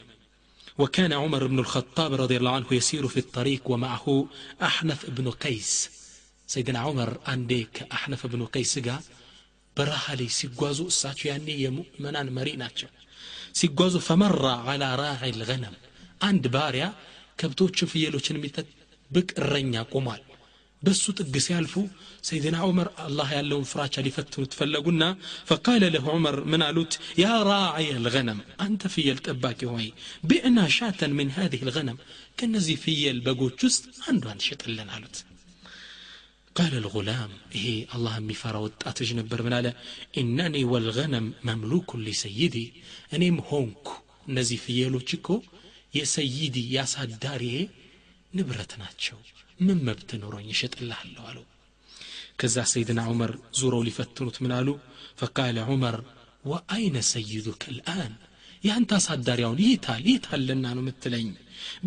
وكان عمر بن الخطاب رضي الله عنه يسير في الطريق ومعه أحنف بن قيس سيدنا عمر عندك أحنف بن قيس قال በረሃ ላይ ሲጓዙ እሳቸው ያኔ የሙእመናን መሪ ናቸው ሲጓዙ ፈመራ አላ ራዒ ልገነም አንድ ባሪያ ከብቶችን ፍየሎችን የሚጠብቅ እረኛ ቆሟል በሱ ጥግ ሲያልፉ ሰይድና ዑመር አላህ ያለውን ፍራቻ ሊፈትኑት ፈለጉና ፈቃለ ለሁ ዑመር ምን አሉት ያ ራዓይ ልገነም አንተ ፍየል ጠባቂ ሆይ ቢዕና ሻተን ምን ሃዚህ ልገነም ከእነዚህ ፍየል በጎች ውስጥ አንዷን ሽጥልን አሉት قال الغلام إيه الله مفارا وطاتج نبر من على إنني والغنم مملوك لسيدي أنيم هونك نزي في يلو تشكو يا سيدي يا ساداري نبرتناتشو من مبتنورون يشت الله الله علو كذا سيدنا عمر زوروا لفتنوت من علو فقال عمر وأين سيدك الآن يا أنت صداريون يتال يتال لنا نمتلين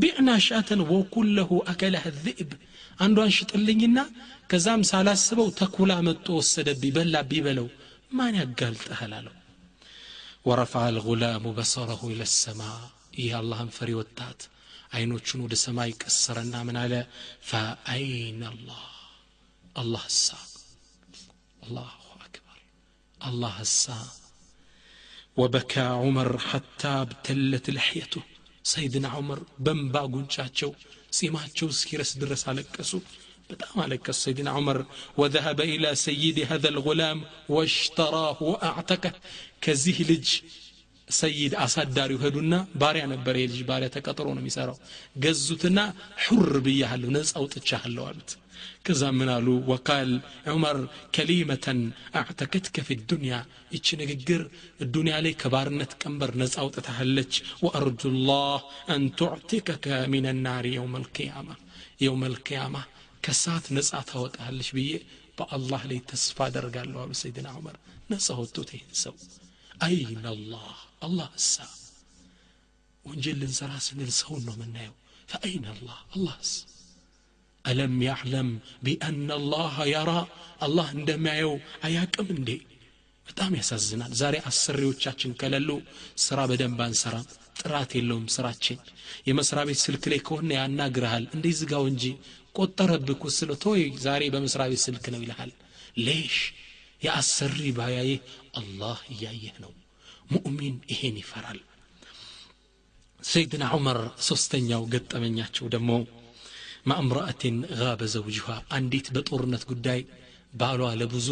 بعنا شاة وكله أكلها الذئب አንዷን ሽጥልኝና ከዛም ሳላስበው ተኩላ መጦ ወሰደብኝ በላ ቢበለው ማን ያጋልጠሃል አለው ወረፋ አልጉላሙ በሰረሁ ኢለ ሰማ ይህ አላህን ፈሪ ወጣት አይኖቹን ወደ ሰማይ ቀሰረና ምን አለ ፈአይነ አላህ አላህ እሳ አላሁ አክበር አላህ እሳ وبكى عمر حتى ابتلت لحيته سيدنا عمر بنبا قنشاتشو ጺማቸው እስኪረስ ድረስ አለቀሱ بتام عليك سيدنا عمر. وذهب إلى سيد هذا الغلام واشتراه وأعتقه. كزهلج سيد أسد دار يهدونا باري نبر يلج باريا تقطرو نمي سراو غزوتنا حر بيحلو نص اوتچحلو عبت كذا منالو وقال عمر كلمة اعتكتك في الدنيا اتش نغغر الدنيا عليك كبارنت كمبر أو تتهلج وارجو الله ان تعتكك من النار يوم القيامه يوم القيامه ከሳት ነጻ ታወጣለች ብዬ በአላህ ላይ ተስፋ አደርጋለሁ አሉ ሰይድና ዑመር ነጻ ወጡት ይህን ሰው አይን አላህ አላህ እሳ ወንጀል ልንሰራ ስንል ሰውን ነው የምናየው ፈአይን አላህ አላህስ ألم يعلم بأن الله يرى الله እንደሚያየው አያቅም እንዴ በጣም ያሳዝናል ዛሬ አሰሪዎቻችን ከሌሉ ስራ በደንብ አንሰራም ጥራት የለውም ስራችን የመስሪያ ቤት ስልክ ላይ ከሆነ ያናግርሃል እንዴ ዝጋው እንጂ ቆጠረብክ ስለ ቶይ ዛሬ በመስሪያ ቤት ስልክ ነው ይልሃል ሌሽ የአሰሪ ባያይህ አላህ እያየህ ነው ሙእሚን ይሄን ይፈራል ሰይድና ዑመር ሶስተኛው ገጠመኛቸው ደግሞ ማእምራአትን ጋበ ዘውጅሃ አንዲት በጦርነት ጉዳይ ባሏ ለብዙ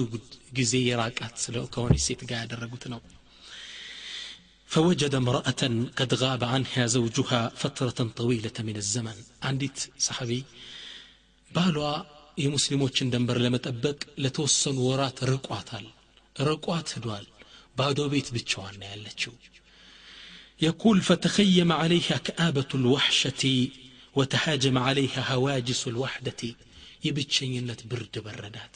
ጊዜ የራቃት ስለ ከሆነች ሴት ጋር ያደረጉት ነው فوجد امرأة قد غاب عنها زوجها فترة طويلة من الزمن عندت صحابي بالوا የሙስሊሞችን ደንበር ለመጠበቅ ለተወሰኑ ወራት ርቋታል ርቋት ሂዷል ባዶ ቤት ብቻዋን ነው ያለችው يقول فتخيم عليها كآبة الوحشة وتهاجم عليها هواجس الوحدة የብቸኝነት ብርድ በረዳት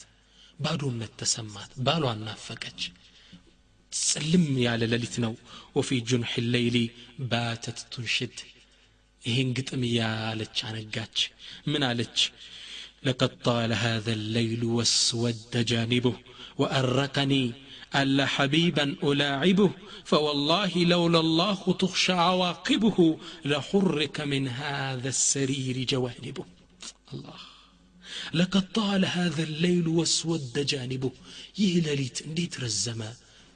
ባዶነት ተሰማት ባሏን ናፈቀች ጽልም ያለ ሌሊት ነው ወፊ ጁንሕ ሌይሊ ባተት ቱንሽድ ይህን ግጥም እያለች አነጋች ምን አለች لقد طال هذا الليل واسود جانبه وأرقني ألا حبيبا ألاعبه فوالله لولا الله تخشى عواقبه لحرك من هذا السرير جوانبه. الله لقد طال هذا الليل واسود جانبه. يهلليت انديت رزما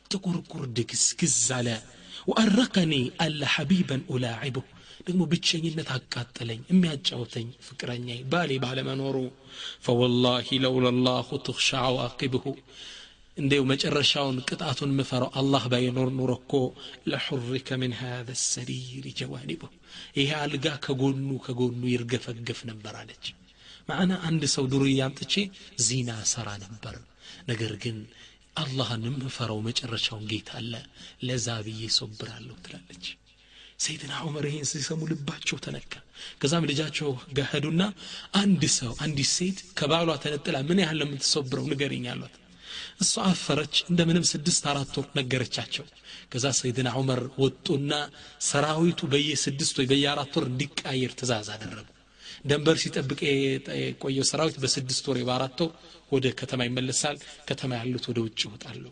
تقرقر دكسكز على وأرقني ألا حبيبا ألاعبه. ደግሞ ብቸኝነት አቃጠለኝ የሚያጫውተኝ ፍቅረኛ ባሌ ባለመኖሩ። ፈወላሂ ለውላ ላሁ ትኽሻ አዋቂብሁ። እንዴው መጨረሻውን ቅጣቱን ምፈራው አላህ ባይኖር ኑሮ እኮ ለሑሪከ ምን ሃذ ሰሪር ጀዋኒቡ። ይሄ አልጋ ከጎኑ ከጎኑ ይርገፈገፍ ነበር አለች። ማዕና አንድ ሰው ዱርያ አምጥቼ ዚና ሰራ ነበር። ነገር ግን አላህን የምፈራው መጨረሻውን ጌታ አለ ለዛ ብዬ ሶብራለሁ ትላለች ሰይድና ዑመር ይሄን ሲሰሙ ልባቸው ተነካ። ከዛም ልጃቸው ጋር ሄዱና አንድ ሰው አንዲት ሴት ከባሏ ተነጥላ ምን ያህል ለምትሰብረው ንገርኝ አሏት። እሷ አፈረች እንደምንም ስድስት አራት ወር ነገረቻቸው። ከዛ ሰይድና ዑመር ወጡና ሰራዊቱ በየስድስት ወይ በየአራት ወር እንዲቃየር ትእዛዝ አደረጉ። ደንበር ሲጠብቅ የቆየው ሰራዊት በስድስት ወር በአራት ወር ወደ ከተማ ይመለሳል። ከተማ ያሉት ወደ ውጭ ይወጣሉ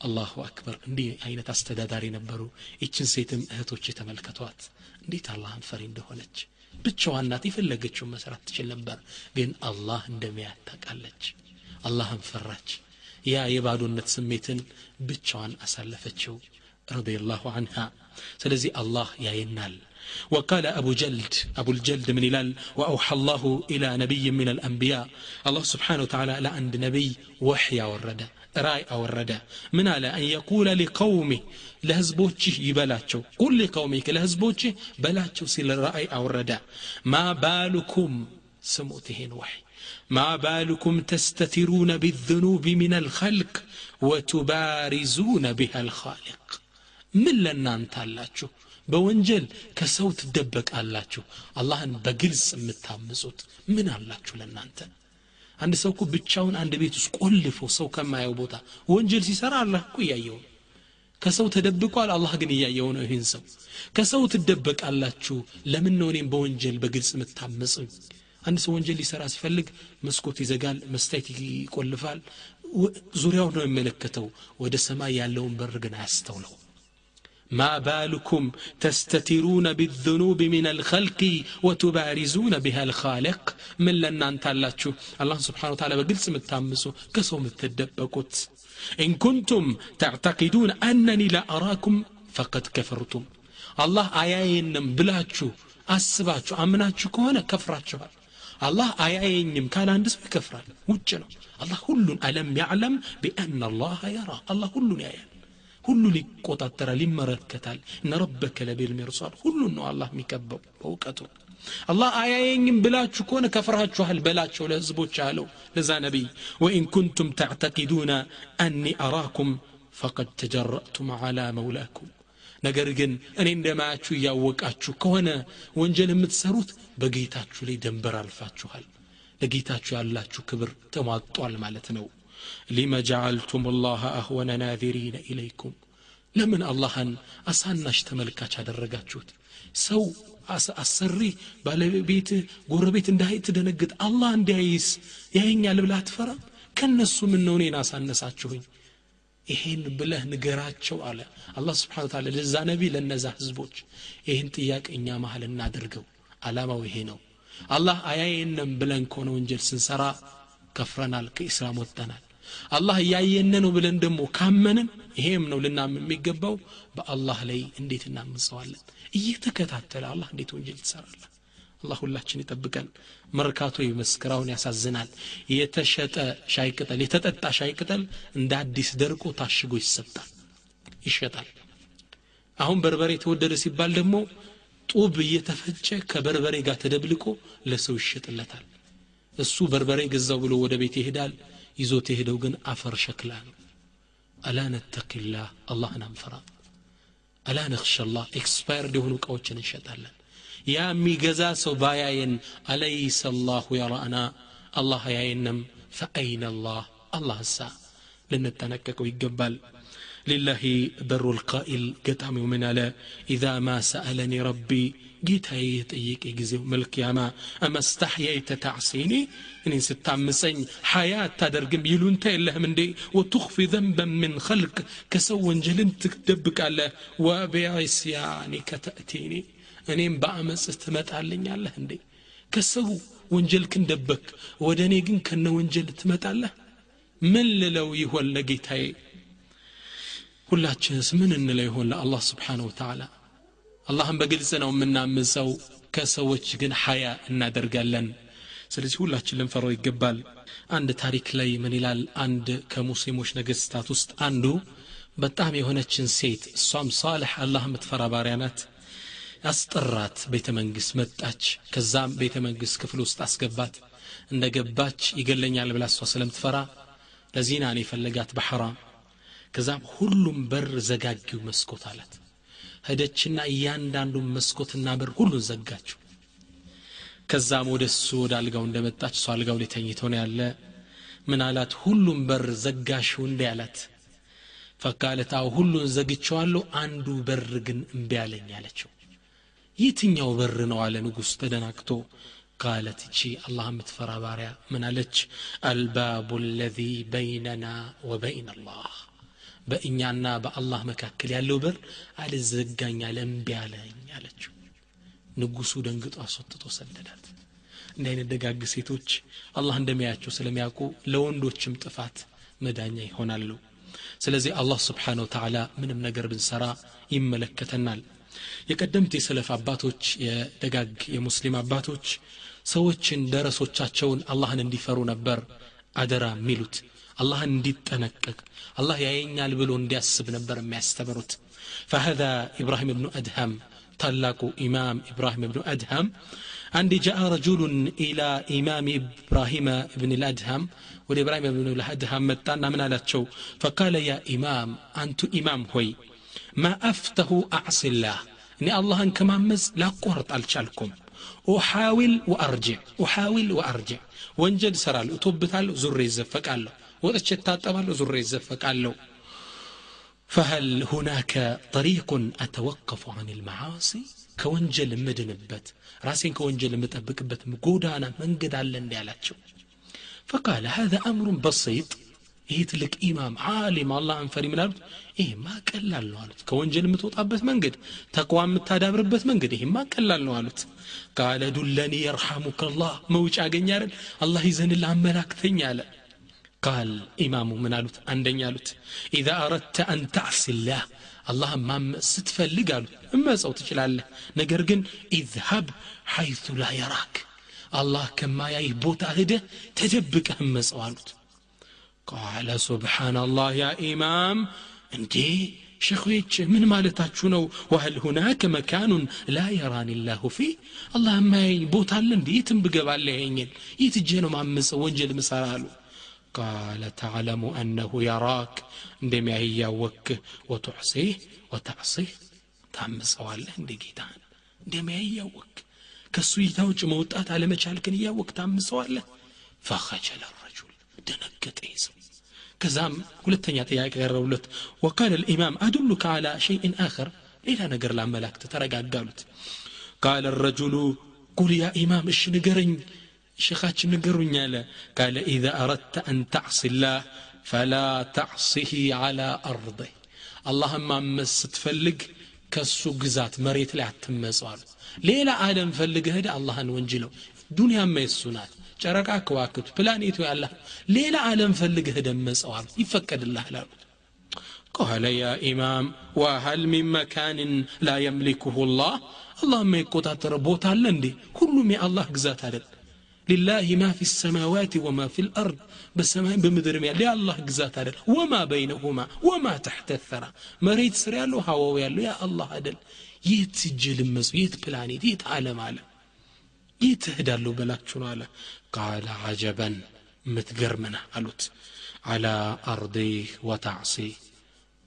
አላሁ አክበር እንዲህ አይነት አስተዳዳሪ ነበሩ ይችን ሴትም እህቶች የተመልከቷት እንዴት አላህን ፈሪ እንደሆነች ብቻዋን ናት የፈለገችውን መስራት ትችል ነበር ግን አላህ እንደሚያት ታውቃለች አላህን ፈራች ያ የባዶነት ስሜትን ብቻዋን አሳለፈችው ረዲየላሁ አንሃ ስለዚህ አላህ ያየናል وقال أبو جلد أبو الجلد من إلال وأوحى الله إلى نبي من الأنبياء الله سبحانه وتعالى لا عند نبي وحي راي أو الردى من على ان يقول لقومه لهزبوتشي يبلاتشو قل لقومك لهزبوتشي بلاتشو سيل الرأي أو الردى ما بالكم سموتهن وحي ما بالكم تستترون بالذنوب من الخلق وتبارزون بها الخالق من لنا انت اللاتشو بونجل كسوت دبك اللاتشو الله ان بجلس متامسوت من اللاتشو لنا انتن አንድ ሰው እኮ ብቻውን አንድ ቤት ውስጥ ቆልፎ ሰው ከማየው ቦታ ወንጀል ሲሰራ አላህ እኮ እያየው ከሰው ተደብቋል አላህ ግን እያየው ነው ይህን ሰው። ከሰው ትደበቃላችሁ ለምን ነው እኔም በወንጀል በግልጽ የምታመጽኝ? አንድ ሰው ወንጀል ሊሰራ ሲፈልግ መስኮት ይዘጋል መስታየት ይቆልፋል። ዙሪያውን ነው የሚመለከተው ወደ ሰማይ ያለውን በር ግን አያስተውለው ما بالكم تستترون بالذنوب من الخلق وتبارزون بها الخالق؟ من لنا اللاتشو الله سبحانه وتعالى بقلس متامسو كسو متدبكوت إن كنتم تعتقدون أنني لا أراكم فقد كفرتم الله آيين بلاتشو أسباتشو أمناتشو كوانا كفراتشو الله آيين كان عندس بكفران وجنو الله كل ألم يعلم بأن الله يرى الله كل آيين ሁሉ ሊቆጣጠራል ይመለከታል እነ ረበከ ለቢል ሚርሳድ ሁሉን ነው አላህ የሚከበው በእውቀቱ። አላህ አያየኝም ብላችሁ ከሆነ ከፍራችኋል በላቸው ለህዝቦች አለው። ለዛ ነቢይ ወኢን ኩንቱም ተዕተቂዱነ አኒ አራኩም ፈቀድ ተጀረእቱም ዓላ መውላኩም። ነገር ግን እኔ እንደማያችሁ እያወቃችሁ ከሆነ ወንጀል የምትሰሩት በጌታችሁ ላይ ደንበር አልፋችኋል። ለጌታችሁ ያላችሁ ክብር ተሟጧል ማለት ነው ሊመ ጀዓልቱም ላህ አህወነ ናዚሪነ ኢለይኩም ለምን አላህን አሳናሽ ተመልካች አደረጋችሁት ሰው አሰሪ ባለቤት ጎረቤት እንዳይ ትደነግጥ። አላህ እንዲያይስ ያየኛል ብላ አትፈራም ከነሱ ምን ነው እኔን አሳነሳችሁኝ? ይሄን ብለህ ንገራቸው አለ። አላህ ስብሓን ታላ ለዛ ነቢ ለነዛ ህዝቦች ይህን ጥያቄ እኛ መሀል እናደርገው አላማው ይሄ ነው። አላህ አያየንም ብለን ከሆነ ወንጀል ስንሰራ ከፍረናል ከኢስላም ወጥተናል አላህ እያየነ ነው ብለን ደግሞ ካመንን ይሄም ነው ልናምን የሚገባው። በአላህ ላይ እንዴት እናምንሰዋለን እየተከታተለ አላህ እንዴት ወንጀል ትሰራለን አላህ ሁላችን ይጠብቀን። መርካቶ ይመስክራውን ያሳዝናል። የተሸጠ ሻይ ቅጠል የተጠጣ ሻይ ቅጠል እንደ አዲስ ደርቆ ታሽጎ ይሰጣል ይሸጣል። አሁን በርበሬ ተወደደ ሲባል ደግሞ ጡብ እየተፈጨ ከበርበሬ ጋር ተደብልቆ ለሰው ይሸጥለታል። እሱ በርበሬ ገዛው ብሎ ወደ ቤት ይሄዳል ይዞት የሄደው ግን አፈር ሸክላ ነው አላ ነተኪላህ አላህን አንፈራ አላ ነክሸላህ ኤክስፓየርድ የሆኑ እቃዎችን እንሸጣለን ያ የሚገዛ ሰው ባያየን አለይሰ አላሁ የራእና አላህ አያየንም ፈአይነ አላህ አላህ እሳ ልንጠነቀቀው ይገባል لله بر القائل قطعمي من على إذا ما سألني ربي ጌታዬ የጠየቀ ጊዜው መልክያማ አመስታሕያይተ ታዕሲኒ እኔን ስታምፀኝ ሐያ አታደርግም ይሉንታ የለህም እንዴ ወቱኽፊ ዘንበን ምን ኸልቅ ከሰው ወንጀልን ትደብቃለህ ወቢዕስያኒከ ተእቲኒ እኔም በአመፅ ትመጣልኛለህ እንዴ ከሰው ወንጀልክን ደበክ ወደ እኔ ግን ከነ ወንጀል ትመጣለህ ምን ልለው ይሆን ለጌታዬ ሁላችንስ ምን እንለው ይሆን ለአላህ ስብሓን ወተዓላ አላህን በግልጽ ነው የምናምፀው ከሰዎች ግን ሐያ እናደርጋለን። ስለዚህ ሁላችን ልንፈራው ይገባል። አንድ ታሪክ ላይ ምን ይላል? አንድ ከሙስሊሞች ነገስታት ውስጥ አንዱ በጣም የሆነችን ሴት እሷም ሳልሕ አላህ የምትፈራ ባሪያ ናት። ያስጠራት ቤተ መንግስት መጣች። ከዛም ቤተ መንግስት ክፍል ውስጥ አስገባት። እንደ ገባች ይገለኛል ብላ እሷ ስለምትፈራ ለዚና ነው የፈለጋት በሐራም። ከዛም ሁሉም በር ዘጋጊው መስኮት አላት ሄደችና እያንዳንዱን መስኮትና በር ሁሉን ዘጋችው። ከዛም ወደ እሱ ወደ አልጋው እንደመጣች እሱ አልጋው ላይ ተኝቶ ነው ያለ። ምን አላት? ሁሉም በር ዘጋሽው እንዲ አላት። ፈቃለት አው ሁሉን ዘግቸዋለሁ አንዱ በር ግን እምቢ አለኝ አለችው። የትኛው በር ነው አለ ንጉሥ ተደናግቶ ቃለት እቺ አላህ የምትፈራ ባሪያ ምን አለች? አልባቡ ለዚ በይነና ወበይን አላህ በእኛና በአላህ መካከል ያለው በር አልዘጋኝ እምቢ አለኝ አለችው። ንጉሱ ደንግጦ አስወጥቶ ሰደዳት። እንደ አይነት ደጋግ ሴቶች አላህ እንደሚያያቸው ስለሚያውቁ ለወንዶችም ጥፋት መዳኛ ይሆናሉ። ስለዚህ አላህ ስብሓን ወተዓላ ምንም ነገር ብንሰራ ይመለከተናል። የቀደምት የሰለፍ አባቶች የደጋግ የሙስሊም አባቶች ሰዎችን ደረሶቻቸውን አላህን እንዲፈሩ ነበር አደራ የሚሉት አላህን እንዲጠነቀቅ አላህ ያየኛል ብሎ እንዲያስብ ነበር የሚያስተምሩት فهذا إبراهيم بن أدهم ታላቁ ኢማም ኢብራሂም እብኑ አድሃም አንድ ጃአ ረጁሉን ኢላ ኢማም ኢብራሂም እብን ልአድሃም ወደ ኢብራሂም እብን ልአድሃም መጣና ምን አላቸው ፈቃለ ያ ኢማም አንቱ ኢማም ሆይ ማ አፍተሁ አዕስላህ እኔ አላህን ከማመፅ ላቋርጥ አልቻልኩም ኡሓዊል ወአርጅዕ ኡሓዊል ወአርጅዕ ወንጀል እሰራለሁ እቶብታለሁ ዙሬ ይዘፈቃለሁ ወጥቼ እታጠባለሁ ዙሬ ይዘፈቃለሁ فهل هناك طريق أتوقف عن المعاصي كونجل مدنبت راسين كونجل متبكبت مقودانا من قد علن ديالاتشو فقال هذا أمر بسيط ይህ ትልቅ ኢማም ዓሊም አላህን ፈሪ ምናሉት ይሄማ ቀላል ነው አሉት ከወንጀል የምትወጣበት መንገድ ተቅዋ የምታዳብርበት መንገድ ይሄማ ቀላል ነው አሉት ቃለ ዱለኒ የርሐሙከ ላህ መውጫ አገኛለን አላህ ይዘንል አመላክተኝ አለ ቃል ኢማሙ ምን አሉት አንደኛ አሉት ኢዛ አረድተ አን ታዕሲላህ አላህን ማመፅ ስትፈልግ አሉት እመፀው ትችላለህ ነገር ግን ኢዝሃብ ሐይቱ ላ የራክ አላህ ከማያይህ ቦታ ሂደህ ተደብቀህ እመፀው አሉት ቃለ ሱብሓናላህ ያ ኢማም እንዴ ሸኾች ምን ማለታችሁ ነው ወህል ሁናከ መካኑን ላ የራኒ ላሁ ፊህ አላህ የማያየኝ ቦታ አለ እንዲ የትም ብገባለ ያየኝን የት እጄ ነው ማምፀው ወንጀል ምሰራ አሉ ቃለ ተዕለሙ አነሁ የራክ እንደሚያይ እያወክህ ወቱዕሲህ ወተዕሲህ ታምፀዋለህ እንደ ጌታህን እንደሚያይ እያወክ ከእሱ እይታ ውጭ መውጣት አለመቻልክን እያወቅ ታምፀዋለህ ፈኸጀለ ረጁል ደነገጠ ይዘው ከዛም ሁለተኛ ጥያቄ ቀረቡለት ወቃል ልኢማም አዱሉከ አላ ሸይእን አኸር ሌላ ነገር ላመላክት ተረጋጋሉት ቃለ ረጁሉ ቁል ያ ኢማም እሺ ንገረኝ شيخاتش نقرني على قال إذا أردت أن تعصي الله فلا تعصه على أرضه. اللهم أما ستفلق كسو قزات مريت لا تمسوار ليلة عالم فلق هدا الله نونجلو دنيا ما يسونات جركا كواكت بلانيتو الله ليلة عالم فلق هدا مسوار يفكر الله له قال يا إمام وهل من مكان لا يملكه الله اللهم يكوتا تربوت على كل ما الله قزات عليه لله ما في السماوات وما في الأرض بسماء بمدر يا الله جزات هذا وما بينهما وما تحت الثرى مريت سريالو هوا يالو يا الله هذا يتجل مز يت بلانيت يت عالم عالم يتهدالو بلاكشو አለ ቃለ አጀበን ምትገርምነ አሉት አላ አርዲህ ወታዕሲ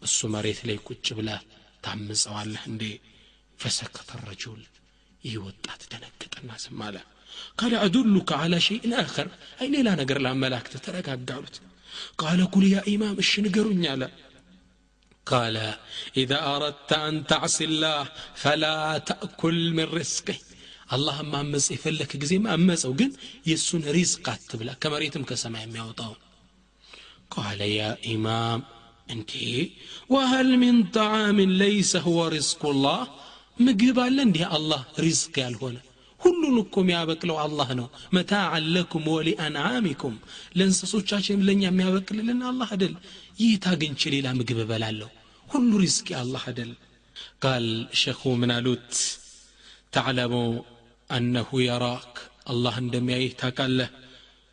እሱ መሬት ላይ ቁጭ ብለ ታምፀዋለህ እንዴ ፈሰከተ ረጁል ይህ ወጣት ደነገጠና ዝም አለ ቃለ አዱሉከ አላ ሸይን አኸር አይ ሌላ ነገር ላመላክት ተረጋጋሉት ቃለ ኩል ያ ኢማም እሺ ንገሩኝ አለ قال إذا أردت أن تعصي الله فلا تأكل من رزقه አላህ ማመፅ የፈለክ ጊዜ ማመፀው ግን የእሱን ሪዝቅ አትብላ ከመሬትም ከሰማይ የሚያወጣው ቃለ ያ ኢማም እንዴ ወሀል ሚን ጣዓምን ለይሰ ሁወ ሪዝቁላህ ምግብ አለ እንዲህ አላህ ሪዝቅ ያልሆነ ሁሉን እኮ የሚያበቅለው አላህ ነው መታዓን ለኩም ወሊአንዓሚኩም ለእንስሶቻችን ለእኛ የሚያበቅልልን አላህ አደል ይህ ታግንች ሌላ ምግብ እበላለሁ ሁሉ ሪዝቅ አላህ አደል ቃል ሸኹ ምን አሉት ተዕለሙ አነሁ የራክ አላህ እንደሚያይህ ታቃለህ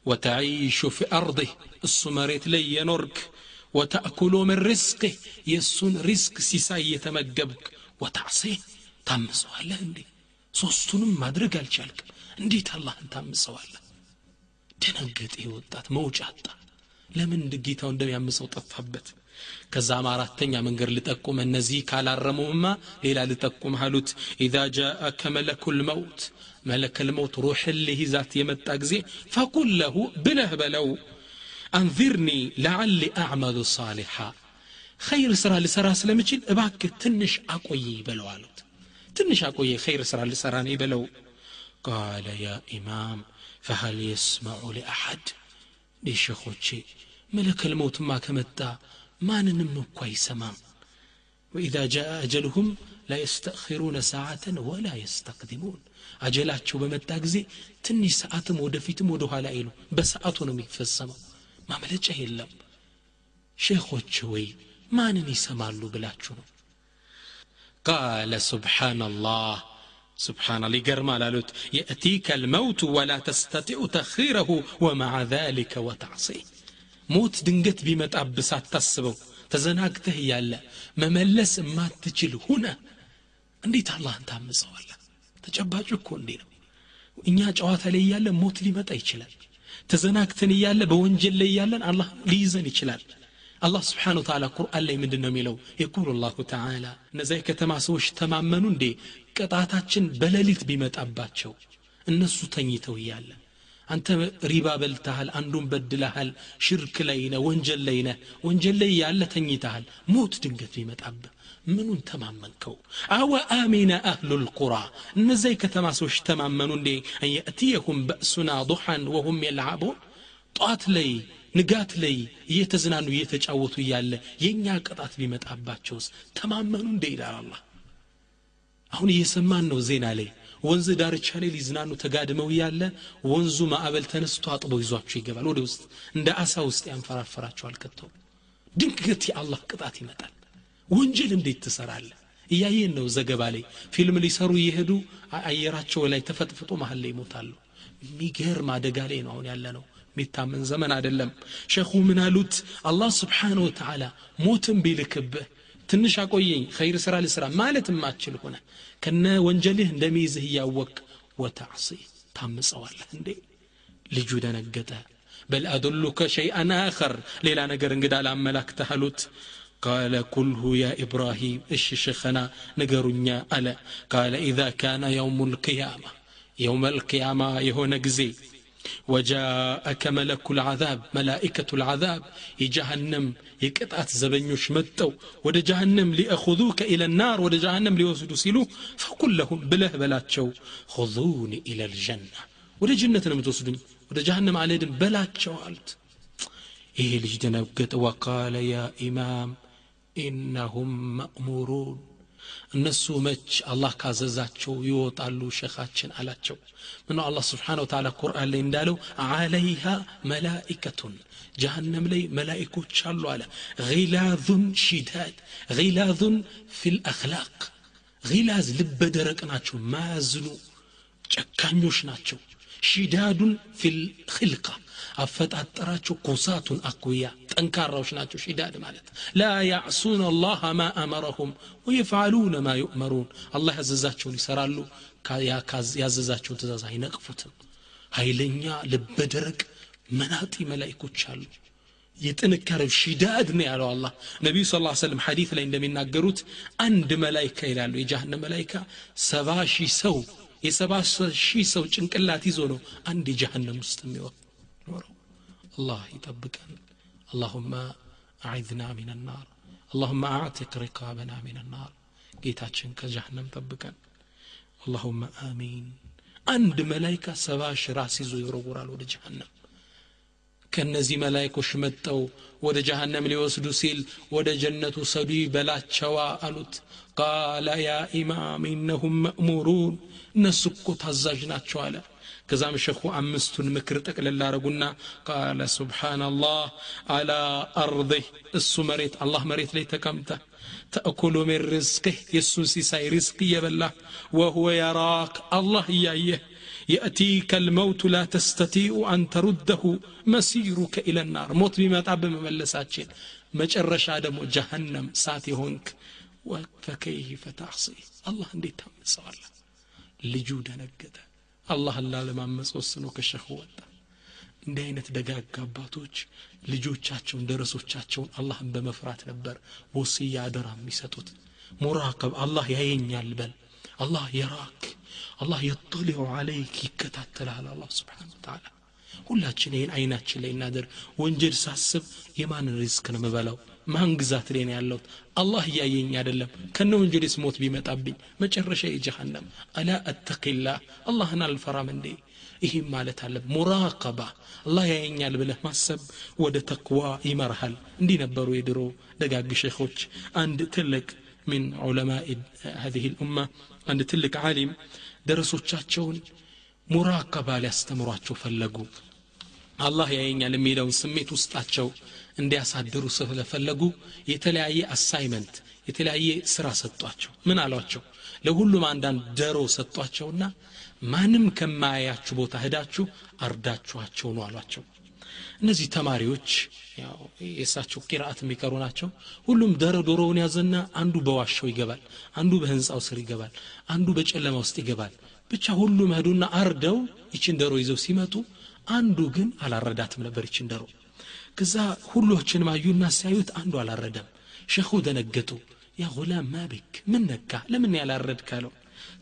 ወተዒሹ ፊ አርድህ እሱ መሬት ላይ የኖርክ ወተእኩሉ ምን ሪዝቅህ የእሱን ሪዝቅ ሲሳይ የተመገብክ ወታዕሴ ታምሰዋለህ እንዴ ሶስቱንም ማድረግ አልቻልክ እንዴት አላህን ታምፀዋለህ ደነገጥ ወጣት መውጫ አጣ ለምን ጌታው እንደሚያምፀው ጠፋበት ከዛም አራተኛ መንገድ ልጠቁም እነዚህ ካላረሙማ ሌላ ልጠቁም አሉት ኢዛ ጃአከ መለኩ ልመውት መለከ ልመውት ሩሕን ሊይዛት የመጣ ጊዜ ፈቁል ለሁ ብለህ በለው አንዚርኒ ለዓሊ አዕመሉ ሳሊሓ ኸይር ስራ ልሰራ ስለምችል እባክህ ትንሽ አቆየ በለው አሉት ትንሽ አቆየ ኸይር ስራ ልሰራ ነው በለው ቃለ ያ ኢማም ፈሀል የስመዑ ሊአሐድ እንዲህ ሸኾቼ መለከል መውትማ ከመጣ ማንንም እኳ አይሰማም ወኢዛ ጃአ አጀልሁም ላ የስተእኪሩነ ሰዓተን ወላ የስተቅድሙን አጀላቸው በመጣ ጊዜ ትንሽ ሰዓትም ወደፊትም ወደ ኋላ አይሉ በሰዓቱ ነው የሚፈጸመው ማመለጫ የለም ሼኾች ወይ ማንን ይሰማሉ ብላችሁ ነው ቃለ ስብሓናላህ سبحان الله يقرمال قالت يأتيك الموت ولا تستطيع تخيره ومع ذلك وتعصيه موت دنجت بمتأبس አታስበው ተዘናግተህ እያለ መመለስ የማትችል ሁነ እንዴት አላህን ታምፀዋለ ተጨባጭ እኮ እንዴ ነው እኛ ጨዋታ ላይ እያለ ሞት ሊመጣ ይችላል ተዘናግተን እያለ በወንጀል ላይ እያለን አላህ ሊይዘን ይችላል አላህ ስብሓን ወተላ ቁርአን ላይ ምንድን ነው የሚለው የቁሉ ላሁ ተዓላ እነዚ የከተማ ሰዎች ተማመኑ እንዴ ቅጣታችን በሌሊት ቢመጣባቸው እነሱ ተኝተው እያለ አንተ ሪባ በልተሃል አንዱን በድለሃል ሽርክ ላይ ነ ወንጀል ላይ ነ ወንጀል ላይ ያለ ተኝተሃል ሞት ድንገት ቢመጣብህ ምኑን ተማመንከው አወ አሚነ አህሉ ልቁራ እነዚ የከተማ ሰዎች ተማመኑ እንዴ አንየእትየሁም በእሱና ضحን ወሁም የልዓቡን ጠዋት ላይ ንጋት ላይ እየተዝናኑ እየተጫወቱ እያለ የእኛ ቅጣት ቢመጣባቸውስ? ተማመኑ እንደ ይላል አላህ። አሁን እየሰማን ነው ዜና ላይ። ወንዝ ዳርቻ ላይ ሊዝናኑ ተጋድመው እያለ ወንዙ ማዕበል ተነስቶ አጥቦ ይዟቸው ይገባል። ወደ ውስጥ እንደ አሳ ውስጥ ያንፈራፈራቸዋል ከተው ድንገት የአላህ ቅጣት ይመጣል። ወንጀል እንዴት ትሰራለ እያየን ነው ዘገባ ላይ። ፊልም ሊሰሩ እየሄዱ አየራቸው ላይ ተፈጥፍጦ መሀል ላይ ይሞታሉ። የሚገርም አደጋ ላይ ነው አሁን ያለ ነው የሚታመን ዘመን አይደለም ሸኹ ምን አሉት አላህ ስብሓን ወተዓላ ሞትን ቢልክብህ ትንሽ አቆየኝ ኸይር ስራ ልስራ ማለት የማትችል ሆነ ከነ ወንጀልህ እንደሚይዝህ እያወቅ ወተዕሲ ታምፀዋለህ እንዴ ልጁ ደነገጠ በል አዱሉከ ሸይአን አኸር ሌላ ነገር እንግዳ ላመላክተህ አሉት قال كله يا إبراهيم إيش شيخنا نقرنيا ألا قال إذا كان يوم القيامة يوم القيامة وجاءك ملك العذاب ملائكة العذاب. يجهنم يقطعت زبنيوش متو. ود جهنم ليأخذوك إلى النار ود جهنم ليوسدوا سيلو فقل لهم بله بلاتشو خذوني إلى الجنة ود جنة نمتوسدني ود جهنم عليهم بلاتشو قالت إيه لجدنا وقال يا إمام إنهم مأمورون እነሱ መች አላህ ካዘዛቸው ይወጣሉ ሸኻችን አላቸው ምነው አላህ ስብሓን ወተላ ቁርአን ላይ እንዳለው አለይሃ መላኢከቱን ጀሃነም ላይ መላኢኮች አሉ አለ ጊላዙን ሺዳድ ጊላዙን ፊ ልአክላቅ ጊላዝ ልበ ደረቅ ናቸው ማያዝኑ ጨካኞች ናቸው ሺዳዱን ፊ ልክልቃ አፈጣጠራቸው ኩሳቱን አኩያ ጠንካራዎች ናቸው ሺዳድ ማለት ላ ያዕሱን አላህ ማ አመረሁም ወየፍዓሉነ ማ ዩእመሩን አላህ ያዘዛቸውን ይሰራሉ። ያዘዛቸውን ትእዛዝ አይነቅፉትም። ኃይለኛ ልበደረቅ መናጢ መላይኮች አሉ። የጥንካሬው ሺዳድ ነው ያለው አላህ። ነቢዩ ስ ሰለም ሐዲት ላይ እንደሚናገሩት አንድ መላይካ ይላሉ የጃሃንም መላይካ ሰባ ሺህ ሰው የሰባ ሺህ ሰው ጭንቅላት ይዞ ነው አንድ የጃሃንም ውስጥ የሚወር የምንኖረው። አላህ ይጠብቀን። አላሁማ አዒዝና ሚን ናር አላሁማ አዕትቅ ሪካበና ሚን ናር ጌታችን ከጀሃነም ጠብቀን። አላሁመ አሚን። አንድ መላይካ ሰባ ሺህ ራስ ይዞ ይወረውራል ወደ ጀሃነም። ከነዚህ መላይኮች መጠው ወደ ጀሃነም ሊወስዱ ሲል ወደ ጀነቱ ሰዱ በላቸዋ አሉት። ቃለ ያ ኢማም ኢነሁም መእሙሩን። እነሱ እኮ ታዛዥ ናቸው አለ። كزام شيخو أمستن مكرتك لله رقنا قال سبحان الله على أرضه السو مريت الله مريت لي تكمته تأكل من رزقه يسوسي ساي رزقي بالله وهو يراك الله يأيه يأتيك الموت لا تستطيع أن ترده مسيرك إلى النار موت بما تعب مملساتشين ما جرش شادم وجهنم ساتي هونك وفكيه فتحصي الله عندي تم سوال لجود نقدر አላህን ላለማመፅ ወስኖ ከሸኹ ወጣ። እንዲህ አይነት ደጋግ አባቶች ልጆቻቸውን ደረሶቻቸውን አላህን በመፍራት ነበር ወስያ አደራ የሚሰጡት። ሙራቀብ አላህ ያየኛል በል አላህ የራክ አላህ የጠሊዑ አለይክ ይከታተላል አላህ ስብሓን ወተላ ሁላችን ይህን አይናችን ላይ እናደር ወንጀል ሳስብ የማንን ሪዝክ ነው ምበላው ማን ግዛት ላይ ነው ያለሁት አላህ እያየኝ አይደለም ከነ ወንጀሌስ ሞት ቢመጣብኝ መጨረሻ የጀሃነም አላ አተቂላህ አላህን አልፈራም እንዴ ይህም ማለት አለ ሙራቀባ አላህ ያየኛል ብለህ ማሰብ ወደ ተቅዋ ይመርሃል እንዲህ ነበሩ የድሮ ደጋግ ሼኾች አንድ ትልቅ من علماء هذه الأمة عند تلك عالم درسوا تشاتشون مراقبة لاستمراتشو فلقوا አላህ ያየኛል የሚለውን ስሜት ውስጣቸው እንዲያሳድሩ ስለፈለጉ የተለያየ አሳይመንት የተለያየ ስራ ሰጧቸው። ምን አሏቸው? ለሁሉም አንዳንድ ደሮ ሰጧቸውና ማንም ከማያያችሁ ቦታ ሄዳችሁ አርዳችኋቸው ነው አሏቸው። እነዚህ ተማሪዎች የእሳቸው ቂራአት የሚቀሩ ናቸው። ሁሉም ደረ ዶሮውን ያዘና አንዱ በዋሻው ይገባል አንዱ በህንፃው ስር ይገባል አንዱ በጨለማ ውስጥ ይገባል። ብቻ ሁሉም ሄዱና አርደው ይችን ደሮ ይዘው ሲመጡ አንዱ ግን አላረዳትም ነበር ይችን ደሮ ከዛ ሁሎችንም አዩና ሲያዩት አንዱ አላረደም። ሸኹ ደነገጡ። ያ ጉላም ማቢክ ምን ነካ? ለምን ያላረድ ካለው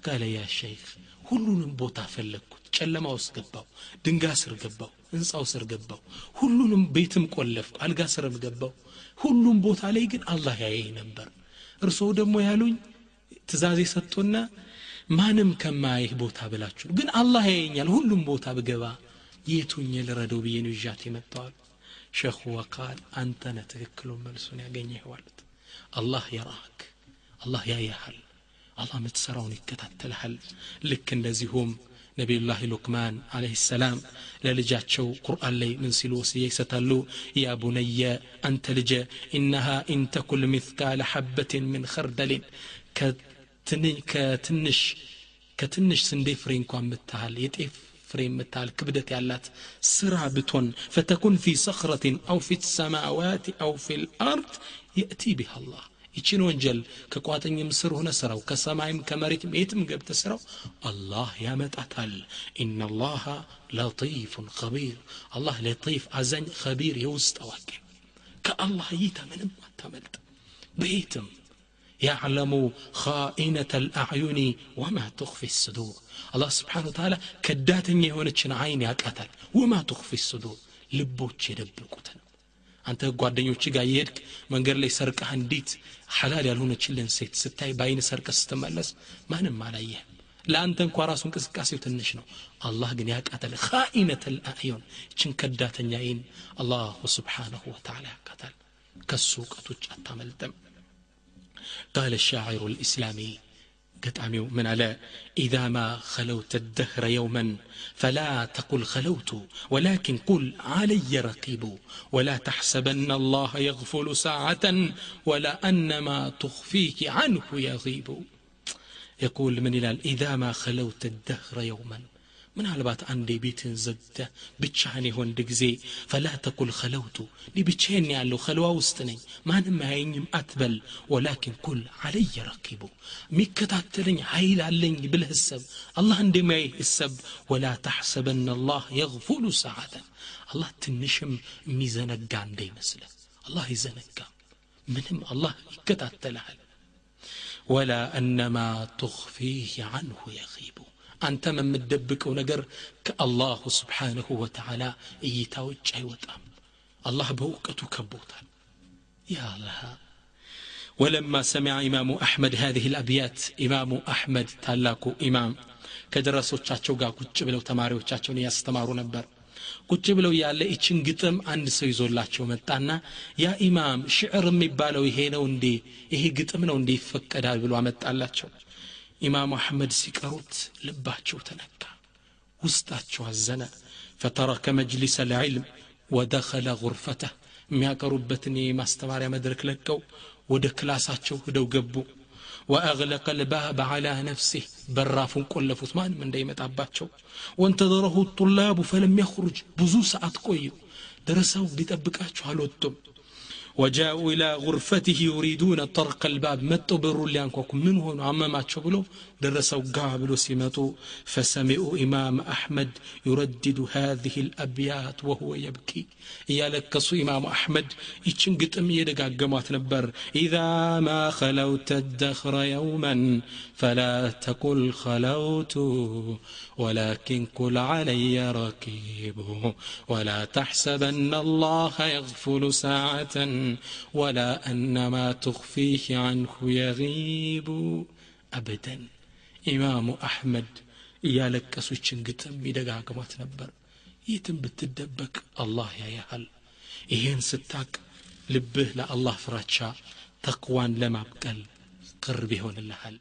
ካለ ያ ሸይኽ ሁሉንም ቦታ ፈለግኩት። ጨለማ ውስጥ ገባው ድንጋ ስር ገባው ህንፃው ስር ገባው ሁሉንም ቤትም ቆለፍኩ። አልጋ ስርም ገባው ሁሉም ቦታ ላይ ግን አላህ ያየኝ ነበር። እርስዎ ደግሞ ያሉኝ ትእዛዝ የሰጡና ማንም ከማያይህ ቦታ ብላችሁ ግን አላህ ያየኛል። ሁሉም ቦታ ብገባ የቱኝ ልረደው ብዬ ነው ይዣት የመጣዋል ሸኹ ወቃል አንተነ ትክክሉን መልሱን ያገኘህ ማለት። አላህ የራክ አላህ ያየሃል አላህ የምትሰራውን ይከታተልሃል። ልክ እንደዚሁም ነቢዩላህ ሉክማን አለህ ሰላም ለልጃቸው ቁርአን ላይ ምን ሲሉ ወስያ ይሰጣሉ ያ ቡነየ አንተ ልጀ ኢነሃ ኢንተኩል ሚትቃለ ሐበትን ምን ኸርደሊን ከትንሽ ከትንሽ ስንዴ ፍሬ እንኳን ምታሃል የጤፍ ፍሬ የምታህል ክብደት ያላት ስራ ብቶን ፈተኩን ፊ ሰኽረትን አው ፊ ሰማዋት አው ፊ ልአርድ የእቲ ቢሃ አላህ ይችን ወንጀል ከቋጥኝም ስር ሆነ ስራው ከሰማይም ከመሬትም የትም ገብተ ስራው አላህ ያመጣታል ኢናላሃ ለጢፉን ከቢር አላህ ለጢፍ አዛኝ ከቢር የውስጥ አዋቂ ከአላህ እይታ ምንም አታመልጥ በየትም يعلم خائنة الأعين وما تخفي الصدور الله سبحانه وتعالى كداتني هونتشن عين ያቃታል وما تخفي الصدور ልቦች የደበቁትን አንተ ጓደኞች ጋር የሄድክ መንገድ ላይ ሰርቀህ እንዲት ሐላል ያልሆነችልን ሴት ስታይ በአይን ሰርቀ ስትመለስ ማንም አላየህም ለአንተ እንኳ ራሱ እንቅስቃሴው ትንሽ ነው አላህ ግን ያቃተል ኻኢነት ልአዕዩን እችን ከዳተኛ ይን አላሁ ስብሓንሁ ወተላ ያቃታል ከሱ እውቀቶች አታመልጥም قال الشاعر الإسلامي قطعميو من على إذا ما خلوت الدهر يوما فلا تقل خلوت ولكن قل علي رقيب ولا تحسبن الله يغفل ساعة ولا أن ما تخفيك عنه يغيب. يقول من إلى إذا ما خلوت الدهر يوما ምናልባት አንዴ ቤትን ዘግተ ብቻህን የሆንድ ጊዜ ፈላ ተቁል ኸለውቱ እኔ ብቻዬን ያለው ኸልዋ ውስጥ ነኝ ማንም አያኝም አትበል ወላኪን ኩል አለየ ረኪቡ የሚከታተለኝ ኃይል አለኝ ብለህ እሰብ አላህ እንደሚያይ እሰብ ወላ ተሕሰበን አላህ የግፉሉ ሰዓተን አላህ ትንሽም የሚዘነጋ እንዳይመስለ አላህ ይዘነጋ ምንም አላህ ይከታተልሃል ወላ አነማ ትኽፊህ አንሁ የኺቡ አንተም የምትደብቀው ነገር ከአላሁ ስብሓንሁ ወተዓላ እይታ ውጭ አይወጣም አላህ በእውቀቱ ከቦታል ያ ለሃ ولما سمع إمام أحمد هذه الأبيات إمام أحمد تالاكو إمام ከደረሶቻቸው ጋር ቁጭ ብለው ተማሪዎቻቸውን እያስተማሩ ነበር ቁጭ ብለው ያለ ይችን ግጥም አንድ ሰው ይዞላቸው መጣና ያ ኢማም ሽዕር የሚባለው ይሄ ነው እንዴ ይሄ ግጥም ነው እንዴ ይፈቀዳል ብሎ አመጣላቸው ኢማሙ አሕመድ ሲቀሩት ልባቸው ተነካ ውስጣቸው አዘነ ፈተረከ መጅሊስ ልዕልም ወደኸለ ጉርፈተህ የሚያቀሩበትን የማስተማሪያ መድረክ ለቀው ወደ ክላሳቸው ሂደው ገቡ ወአግለቀ ልባብ ዓላ ነፍሲህ በራፉን ቆለፉት ማንም እንዳይመጣባቸው ወንተዘረሁ ጡላቡ ፈለም የኽሩጅ ብዙ ሰዓት ቆዩ ደረሰው ሊጠብቃቸው አልወጡም وجاءوا إلى غرفته يريدون طرق الباب. متوا بروا اللي أنكوكم. من هون عمما تشبلو درسوا قابلوا سمتوا. فسمعوا إمام أحمد يردد هذه الأبيات وهو يبكي. يا لكسوا إمام أحمد. يتشن قتم يدقى قمات نبر. إذا ما خلوت الدخر يوما فلا تقل خلوت ولكن قل علي ركيب ولا تحسبن الله يغفل ساعة ولا أن ما تخفيه عنه يغيب أبدا إمام أحمد እያለቀሱ ይችን ግጥም ይደጋግሟት ነበር የትም ብትደበቅ አላህ ያያሃል ይሄን ስታቅ ልብህ ለአላህ ፍራቻ ተቅዋን ለማብቀል ቅርብ ይሆንልሃል